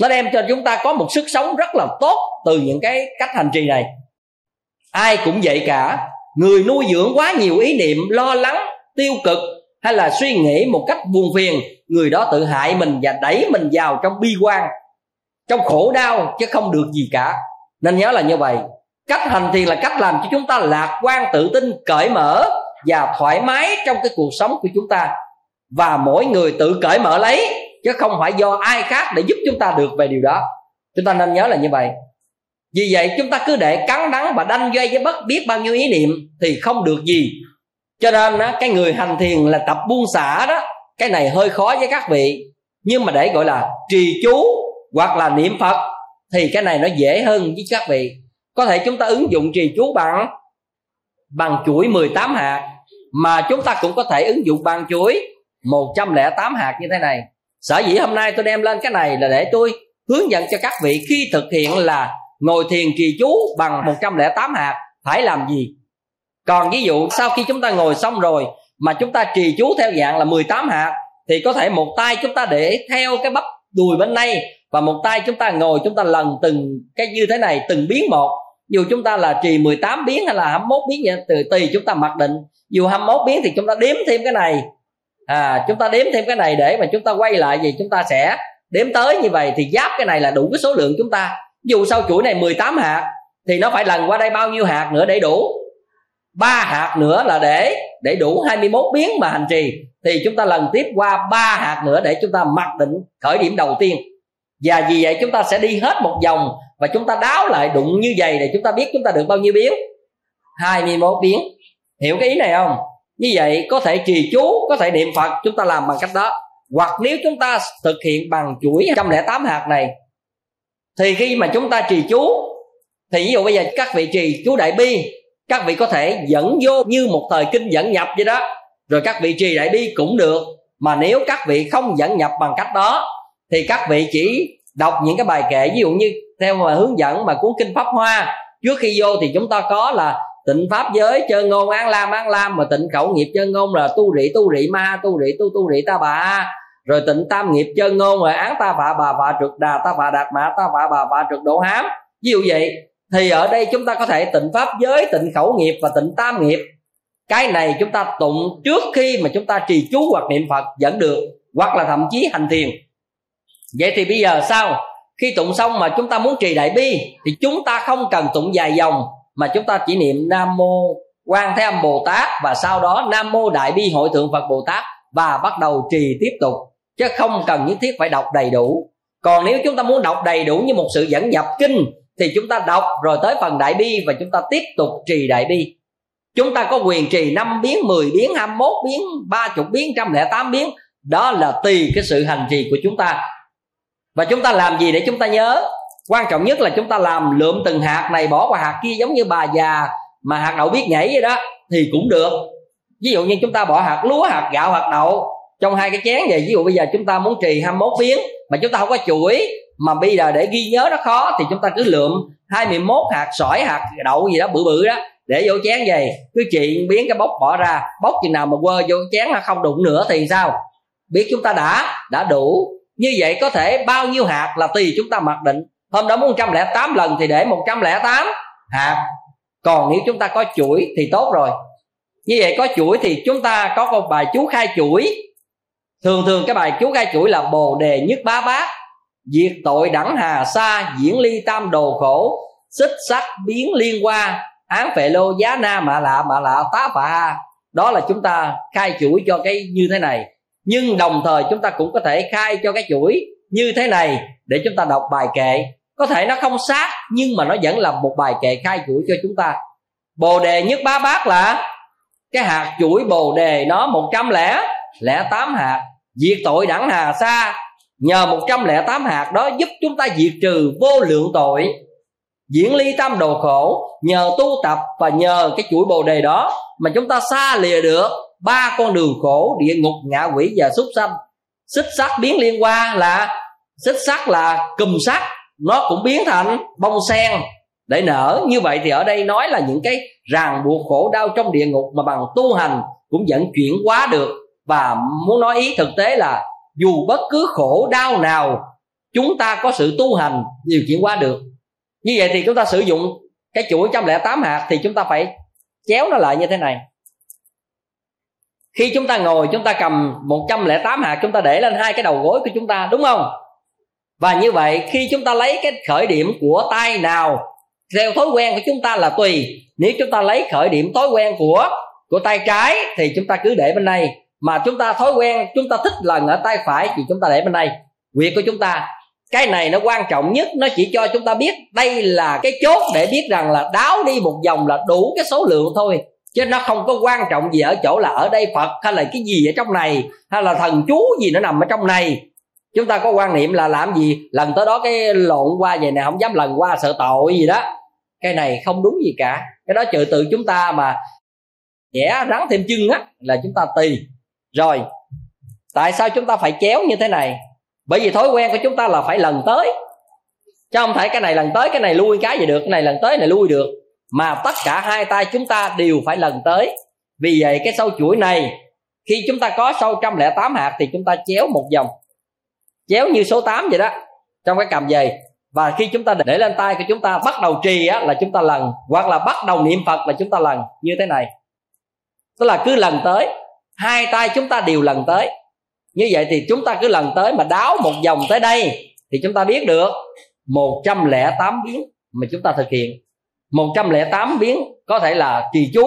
Nó đem cho chúng ta có một sức sống rất là tốt từ những cái cách hành trì này ai cũng vậy cả. Người nuôi dưỡng quá nhiều ý niệm, lo lắng, tiêu cực hay là suy nghĩ một cách buồn phiền, người đó tự hại mình và đẩy mình vào trong bi quan, trong khổ đau chứ không được gì cả. Nên nhớ là như vậy. Cách hành thiền là cách làm cho chúng ta lạc quan, tự tin, cởi mở và thoải mái trong cái cuộc sống của chúng ta. Và mỗi người tự cởi mở lấy, chứ không phải do ai khác để giúp chúng ta được về điều đó. Chúng ta nên nhớ là như vậy vì vậy chúng ta cứ để cắn đắng và đanh dây với bất biết bao nhiêu ý niệm thì không được gì. Cho nên á, cái người hành thiền là tập buông xả đó cái này hơi khó với các vị. Nhưng mà để gọi là trì chú hoặc là niệm phật thì cái này nó dễ hơn với các vị. Có thể chúng ta ứng dụng trì chú bằng bằng chuỗi 18 hạt mà chúng ta cũng có thể ứng dụng bằng chuỗi 108 hạt như thế này. Sở dĩ hôm nay tôi đem lên cái này là để tôi hướng dẫn cho các vị khi thực hiện là ngồi thiền trì chú bằng 108 hạt phải làm gì còn ví dụ sau khi chúng ta ngồi xong rồi mà chúng ta trì chú theo dạng là 18 hạt thì có thể một tay chúng ta để theo cái bắp đùi bên đây và một tay chúng ta ngồi chúng ta lần từng cái như thế này từng biến một dù chúng ta là trì 18 biến hay là 21 biến vậy từ tùy chúng ta mặc định dù 21 biến thì chúng ta đếm thêm cái này à chúng ta đếm thêm cái này để mà chúng ta quay lại gì chúng ta sẽ đếm tới như vậy thì giáp cái này là đủ cái số lượng chúng ta dù sau chuỗi này 18 hạt, thì nó phải lần qua đây bao nhiêu hạt nữa để đủ? Ba hạt nữa là để để đủ 21 biến mà hành trì. Thì chúng ta lần tiếp qua ba hạt nữa để chúng ta mặc định khởi điểm đầu tiên. Và vì vậy chúng ta sẽ đi hết một vòng và chúng ta đáo lại đụng như vậy để chúng ta biết chúng ta được bao nhiêu biến. 21 biến. Hiểu cái ý này không? Như vậy có thể trì chú, có thể niệm phật, chúng ta làm bằng cách đó. Hoặc nếu chúng ta thực hiện bằng chuỗi 108 hạt này thì khi mà chúng ta trì chú, thì ví dụ bây giờ các vị trì chú đại bi, các vị có thể dẫn vô như một thời kinh dẫn nhập vậy đó. Rồi các vị trì đại bi cũng được, mà nếu các vị không dẫn nhập bằng cách đó, thì các vị chỉ đọc những cái bài kệ, ví dụ như theo mà hướng dẫn mà cuốn kinh pháp hoa. Trước khi vô thì chúng ta có là tịnh pháp giới chơn ngôn, an lam an lam, mà tịnh khẩu nghiệp chơn ngôn là tu rị tu rị ma, tu rị, tu tu rị ta bà rồi tịnh tam nghiệp chơi ngôn rồi án ta phạ bà phạ trực đà, ta phạ đạt mã, ta phạ bà phạ trực độ hám ví dụ vậy, thì ở đây chúng ta có thể tịnh pháp giới, tịnh khẩu nghiệp và tịnh tam nghiệp. Cái này chúng ta tụng trước khi mà chúng ta trì chú hoặc niệm phật vẫn được, hoặc là thậm chí hành thiền. Vậy thì bây giờ sao? Khi tụng xong mà chúng ta muốn trì đại bi, thì chúng ta không cần tụng dài dòng, mà chúng ta chỉ niệm nam mô quan thế âm bồ tát và sau đó nam mô đại bi hội thượng phật bồ tát và bắt đầu trì tiếp tục chứ không cần nhất thiết phải đọc đầy đủ. Còn nếu chúng ta muốn đọc đầy đủ như một sự dẫn nhập kinh, thì chúng ta đọc rồi tới phần đại bi và chúng ta tiếp tục trì đại bi. Chúng ta có quyền trì 5 biến 10 biến 21 biến 30 biến 108 biến. Đó là tùy cái sự hành trì của chúng ta. Và chúng ta làm gì để chúng ta nhớ? Quan trọng nhất là chúng ta làm lượm từng hạt này, bỏ qua hạt kia giống như bà già mà hạt đậu biết nhảy vậy đó, thì cũng được. Ví dụ như chúng ta bỏ hạt lúa, hạt gạo, hạt đậu trong hai cái chén vậy, ví dụ bây giờ chúng ta muốn trì 21 biến mà chúng ta không có chuỗi, mà bây giờ để ghi nhớ nó khó, thì chúng ta cứ lượm 21 hạt sỏi, hạt đậu gì đó, bự bự đó, để vô chén vậy. Cứ chuyện biến cái bốc bỏ ra, bốc chừng nào mà quơ vô chén nó không đụng nữa thì sao? Biết chúng ta đã đã đủ. Như vậy có thể bao nhiêu hạt là tùy chúng ta mặc định. Hôm đó muốn 108 lần thì để 108 hạt. Còn nếu chúng ta có chuỗi thì tốt rồi. Như vậy có chuỗi thì chúng ta có một bài chú khai chuỗi thường thường cái bài chú khai chuỗi là bồ đề nhất bá bát diệt tội đẳng hà sa, diễn ly tam đồ khổ, xích sắc biến liên qua án phệ lô giá na mạ lạ mạ lạ tá phạ. Đó là chúng ta khai chuỗi cho cái như thế này. Nhưng đồng thời chúng ta cũng có thể khai cho cái chuỗi như thế này để chúng ta đọc bài kệ. Có thể nó không sát, nhưng mà nó vẫn là một bài kệ khai chuỗi cho chúng ta. Bồ đề nhất bá bát là cái hạt chuỗi bồ đề nó một trăm lẻ lẻ tám hạt, diệt tội đẳng hà sa. Nhờ một trăm lẻ tám hạt đó giúp chúng ta diệt trừ vô lượng tội, diễn ly tâm đồ khổ. Nhờ tu tập và nhờ cái chuỗi bồ đề đó mà chúng ta xa lìa được ba con đường khổ, địa ngục, ngạ quỷ và súc sanh. Xích sắc biến liên qua là, xích sắc là cùm sắc nó cũng biến thành bông sen. Để nở, như vậy thì ở đây nói là những cái ràng buộc khổ đau trong địa ngục mà bằng tu hành cũng vẫn chuyển hóa được và muốn nói ý thực tế là dù bất cứ khổ đau nào chúng ta có sự tu hành điều chuyển qua được như vậy thì chúng ta sử dụng cái chuỗi 108 hạt thì chúng ta phải chéo nó lại như thế này khi chúng ta ngồi chúng ta cầm 108 hạt chúng ta để lên hai cái đầu gối của chúng ta đúng không và như vậy khi chúng ta lấy cái khởi điểm của tay nào theo thói quen của chúng ta là tùy nếu chúng ta lấy khởi điểm thói quen của của tay trái thì chúng ta cứ để bên đây mà chúng ta thói quen, chúng ta thích lần ở tay phải thì chúng ta để bên đây. Việc của chúng ta, cái này nó quan trọng nhất, nó chỉ cho chúng ta biết đây là cái chốt để biết rằng là đáo đi một vòng là đủ cái số lượng thôi. Chứ nó không có quan trọng gì ở chỗ là ở đây phật hay là cái gì ở trong này, hay là thần chú gì nó nằm ở trong này. Chúng ta có quan niệm là làm gì? Lần tới đó cái lộn qua vậy nè, không dám lần qua sợ tội gì đó. Cái này không đúng gì cả. Cái đó trừ tự chúng ta mà vẽ rắn thêm chân á, là chúng ta tùy rồi, tại sao chúng ta phải chéo như thế này? Bởi vì thói quen của chúng ta là phải lần tới. Chứ không thể cái này lần tới, cái này lui cái gì được, cái này lần tới, cái này lui được. Mà tất cả hai tay chúng ta đều phải lần tới. Vì vậy, cái sâu chuỗi này, khi chúng ta có sâu 108 hạt thì chúng ta chéo một vòng. Chéo như số 8 vậy đó, trong cái cầm dày. Và khi chúng ta để lên tay của chúng ta, bắt đầu trì á, là chúng ta lần. Hoặc là bắt đầu niệm phật là chúng ta lần. Như thế này. Tức là cứ lần tới hai tay chúng ta đều lần tới. Như vậy thì chúng ta cứ lần tới mà đáo một vòng tới đây thì chúng ta biết được 108 biến mà chúng ta thực hiện. 108 biến có thể là trì chú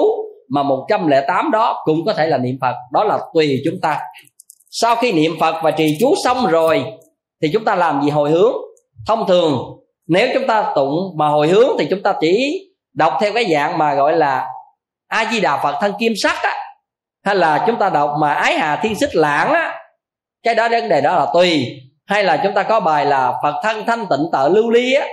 mà 108 đó cũng có thể là niệm Phật. Đó là tùy chúng ta. Sau khi niệm Phật và trì chú xong rồi thì chúng ta làm gì hồi hướng? Thông thường, nếu chúng ta tụng mà hồi hướng thì chúng ta chỉ đọc theo cái dạng mà gọi là a di đà phật thân kim sắc á hay là chúng ta đọc mà ái hà thiên xích lãng á cái đó vấn đề đó là tùy. Hay là chúng ta có bài là phật thân thanh tịnh tợ lưu ly á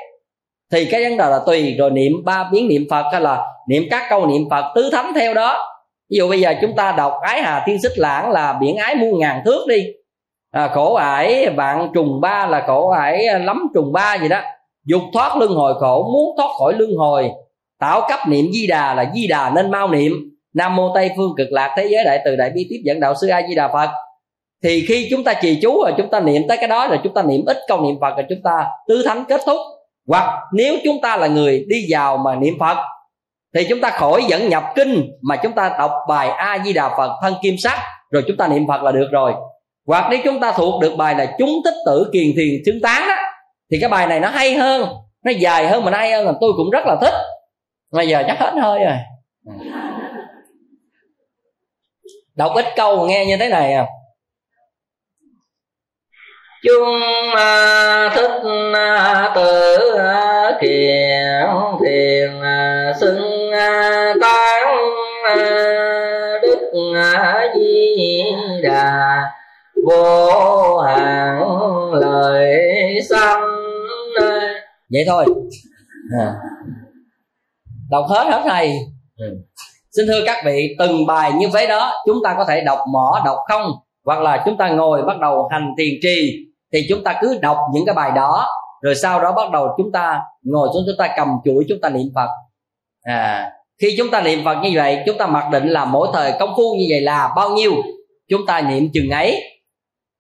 thì cái vấn đề là tùy. Rồi niệm ba biến niệm phật hay là niệm các câu niệm phật tứ thánh theo đó. Ví dụ bây giờ chúng ta đọc ái hà thiên xích lãng là biển ái muôn ngàn thước đi. À, khổ ải vạn trùng ba là khổ ải lắm trùng ba gì đó. Dục thoát luân hồi khổ muốn thoát khỏi luân hồi. Tạo cấp niệm di đà là di đà nên mau niệm nam mô tây phương cực lạc thế giới đại từ đại bi tiếp dẫn đạo sư a di đà phật. Thì khi chúng ta trì chú rồi, chúng ta niệm tới cái đó rồi, chúng ta niệm ít câu niệm phật rồi, chúng ta tứ thánh kết thúc. Hoặc nếu chúng ta là người đi vào mà niệm phật, thì chúng ta khỏi dẫn nhập kinh mà chúng ta đọc bài a di đà phật thân kim sắc, rồi chúng ta niệm phật là được rồi. Hoặc nếu chúng ta thuộc được bài là chúng tích tử kiền thiền xứng tán đó thì cái bài này nó hay hơn, nó dài hơn mà nó hay hơn, là tôi cũng rất là thích. Bây giờ chắc hết hơi rồi đọc ít câu nghe như thế này à chung thích tự kiền thiền xưng tán đức di đà vô hạn lời xanh vậy thôi à. đọc hết hết thầy ừ xin thưa các vị từng bài như thế đó chúng ta có thể đọc mỏ đọc không hoặc là chúng ta ngồi bắt đầu hành tiền trì thì chúng ta cứ đọc những cái bài đó rồi sau đó bắt đầu chúng ta ngồi xuống chúng ta cầm chuỗi chúng ta niệm phật à khi chúng ta niệm phật như vậy chúng ta mặc định là mỗi thời công phu như vậy là bao nhiêu chúng ta niệm chừng ấy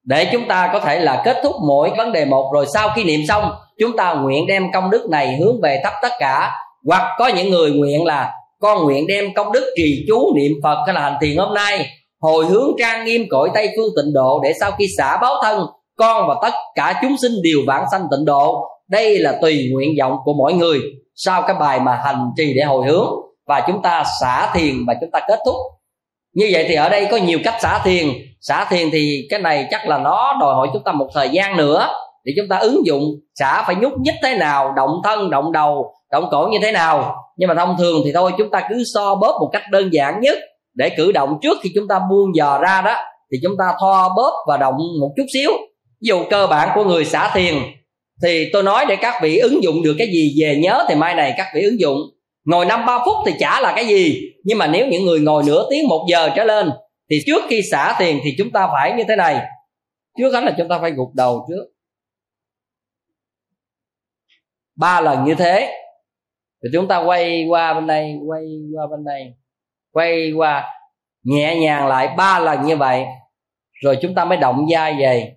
để chúng ta có thể là kết thúc mỗi vấn đề một rồi sau khi niệm xong chúng ta nguyện đem công đức này hướng về thắp tất cả hoặc có những người nguyện là con nguyện đem công đức trì chú niệm phật hay là hành thiền hôm nay. Hồi hướng trang nghiêm cõi tây phương tịnh độ để sau khi xả báo thân, con và tất cả chúng sinh đều vãng sanh tịnh độ. Đây là tùy nguyện vọng của mỗi người. Sau cái bài mà hành trì để hồi hướng, và chúng ta xả thiền và chúng ta kết thúc. Như vậy thì ở đây có nhiều cách xả thiền. Xả thiền thì cái này chắc là nó đòi hỏi chúng ta một thời gian nữa để chúng ta ứng dụng xả phải nhúc nhích thế nào, động thân, động đầu, động cổ như thế nào. Nhưng mà thông thường thì thôi, chúng ta cứ so bóp một cách đơn giản nhất. Để cử động trước khi chúng ta buông dò ra đó, thì chúng ta thoa bóp và động một chút xíu. Ví dụ cơ bản của người xả thiền, thì tôi nói để các vị ứng dụng được cái gì về nhớ thì mai này các vị ứng dụng. Ngồi năm ba phút thì chả là cái gì, nhưng mà nếu những người ngồi nửa tiếng một giờ trở lên, thì trước khi xả tiền thì chúng ta phải như thế này. Trước hết là chúng ta phải gục đầu trước. Ba lần như thế. Rồi chúng ta quay qua bên đây quay qua bên đây. Quay qua nhẹ nhàng lại ba lần như vậy. Rồi chúng ta mới động vai về.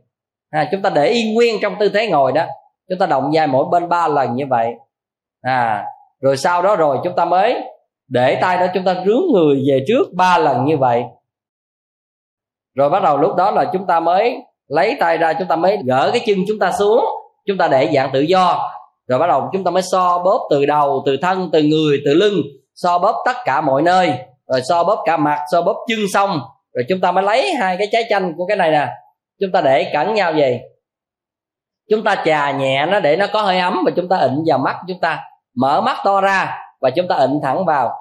À, chúng ta để yên nguyên trong tư thế ngồi đó. Chúng ta động vai mỗi bên ba lần như vậy. À rồi sau đó rồi chúng ta mới để tay đó chúng ta rướn người về trước ba lần như vậy. Rồi bắt đầu lúc đó là chúng ta mới lấy tay ra chúng ta mới gỡ cái chân chúng ta xuống. Chúng ta để dạng tự do rồi bắt đầu chúng ta mới so bóp từ đầu, từ thân, từ người, từ lưng, so bóp tất cả mọi nơi. Rồi so bóp cả mặt, so bóp chân xong rồi chúng ta mới lấy hai cái trái chanh của cái này nè. Chúng ta để cẩn nhau về chúng ta chà nhẹ nó để nó có hơi ấm và chúng ta ịnh vào mắt chúng ta. Mở mắt to ra và chúng ta ịnh thẳng vào.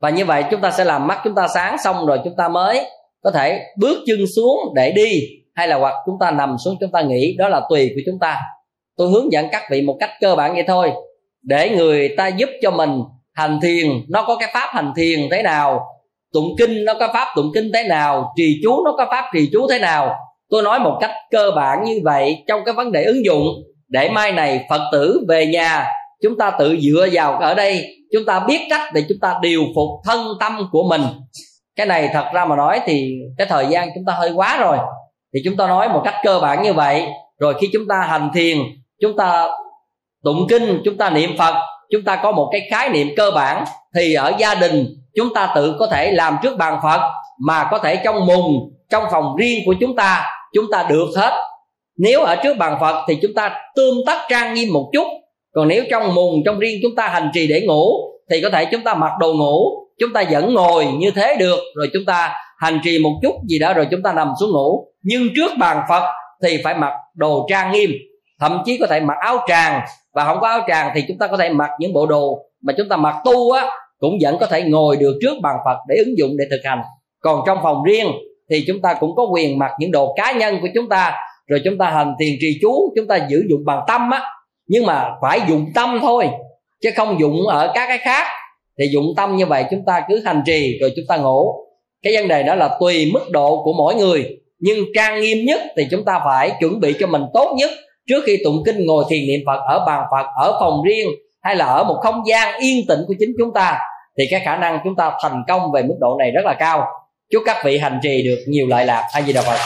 Và như vậy chúng ta sẽ làm mắt chúng ta sáng xong rồi chúng ta mới có thể bước chân xuống để đi, hay là hoặc chúng ta nằm xuống chúng ta nghỉ. Đó là tùy của chúng ta tôi hướng dẫn các vị một cách cơ bản vậy thôi. Để người ta giúp cho mình hành thiền, nó có cái pháp hành thiền thế nào? Tụng kinh nó có pháp tụng kinh thế nào? Trì chú nó có pháp trì chú thế nào? Tôi nói một cách cơ bản như vậy trong cái vấn đề ứng dụng. Để mai này phật tử về nhà, chúng ta tự dựa vào ở đây. Chúng ta biết cách để chúng ta điều phục thân tâm của mình. Cái này thật ra mà nói thì cái thời gian chúng ta hơi quá rồi. Thì chúng ta nói một cách cơ bản như vậy. Rồi khi chúng ta hành thiền chúng ta tụng kinh chúng ta niệm phật chúng ta có một cái khái niệm cơ bản thì ở gia đình chúng ta tự có thể làm trước bàn phật mà có thể trong mùng trong phòng riêng của chúng ta chúng ta được hết nếu ở trước bàn phật thì chúng ta tươm tất trang nghiêm một chút còn nếu trong mùng trong riêng chúng ta hành trì để ngủ thì có thể chúng ta mặc đồ ngủ chúng ta vẫn ngồi như thế được rồi chúng ta hành trì một chút gì đó rồi chúng ta nằm xuống ngủ nhưng trước bàn phật thì phải mặc đồ trang nghiêm thậm chí có thể mặc áo tràng. Và không có áo tràng thì chúng ta có thể mặc những bộ đồ mà chúng ta mặc tu á, cũng vẫn có thể ngồi được trước bàn phật để ứng dụng, để thực hành. Còn trong phòng riêng thì chúng ta cũng có quyền mặc những đồ cá nhân của chúng ta. Rồi chúng ta hành thiền trì chú, chúng ta giữ dụng bằng tâm á. Nhưng mà phải dụng tâm thôi, chứ không dụng ở các cái khác. Thì dụng tâm như vậy chúng ta cứ hành trì, rồi chúng ta ngủ. Cái vấn đề đó là tùy mức độ của mỗi người. Nhưng trang nghiêm nhất thì chúng ta phải chuẩn bị cho mình tốt nhất trước khi tụng kinh ngồi thiền niệm phật ở bàn phật, ở phòng riêng, hay là ở một không gian yên tĩnh của chính chúng ta, thì cái khả năng chúng ta thành công về mức độ này rất là cao. Chúc các vị hành trì được nhiều lợi lạc. A di đà phật.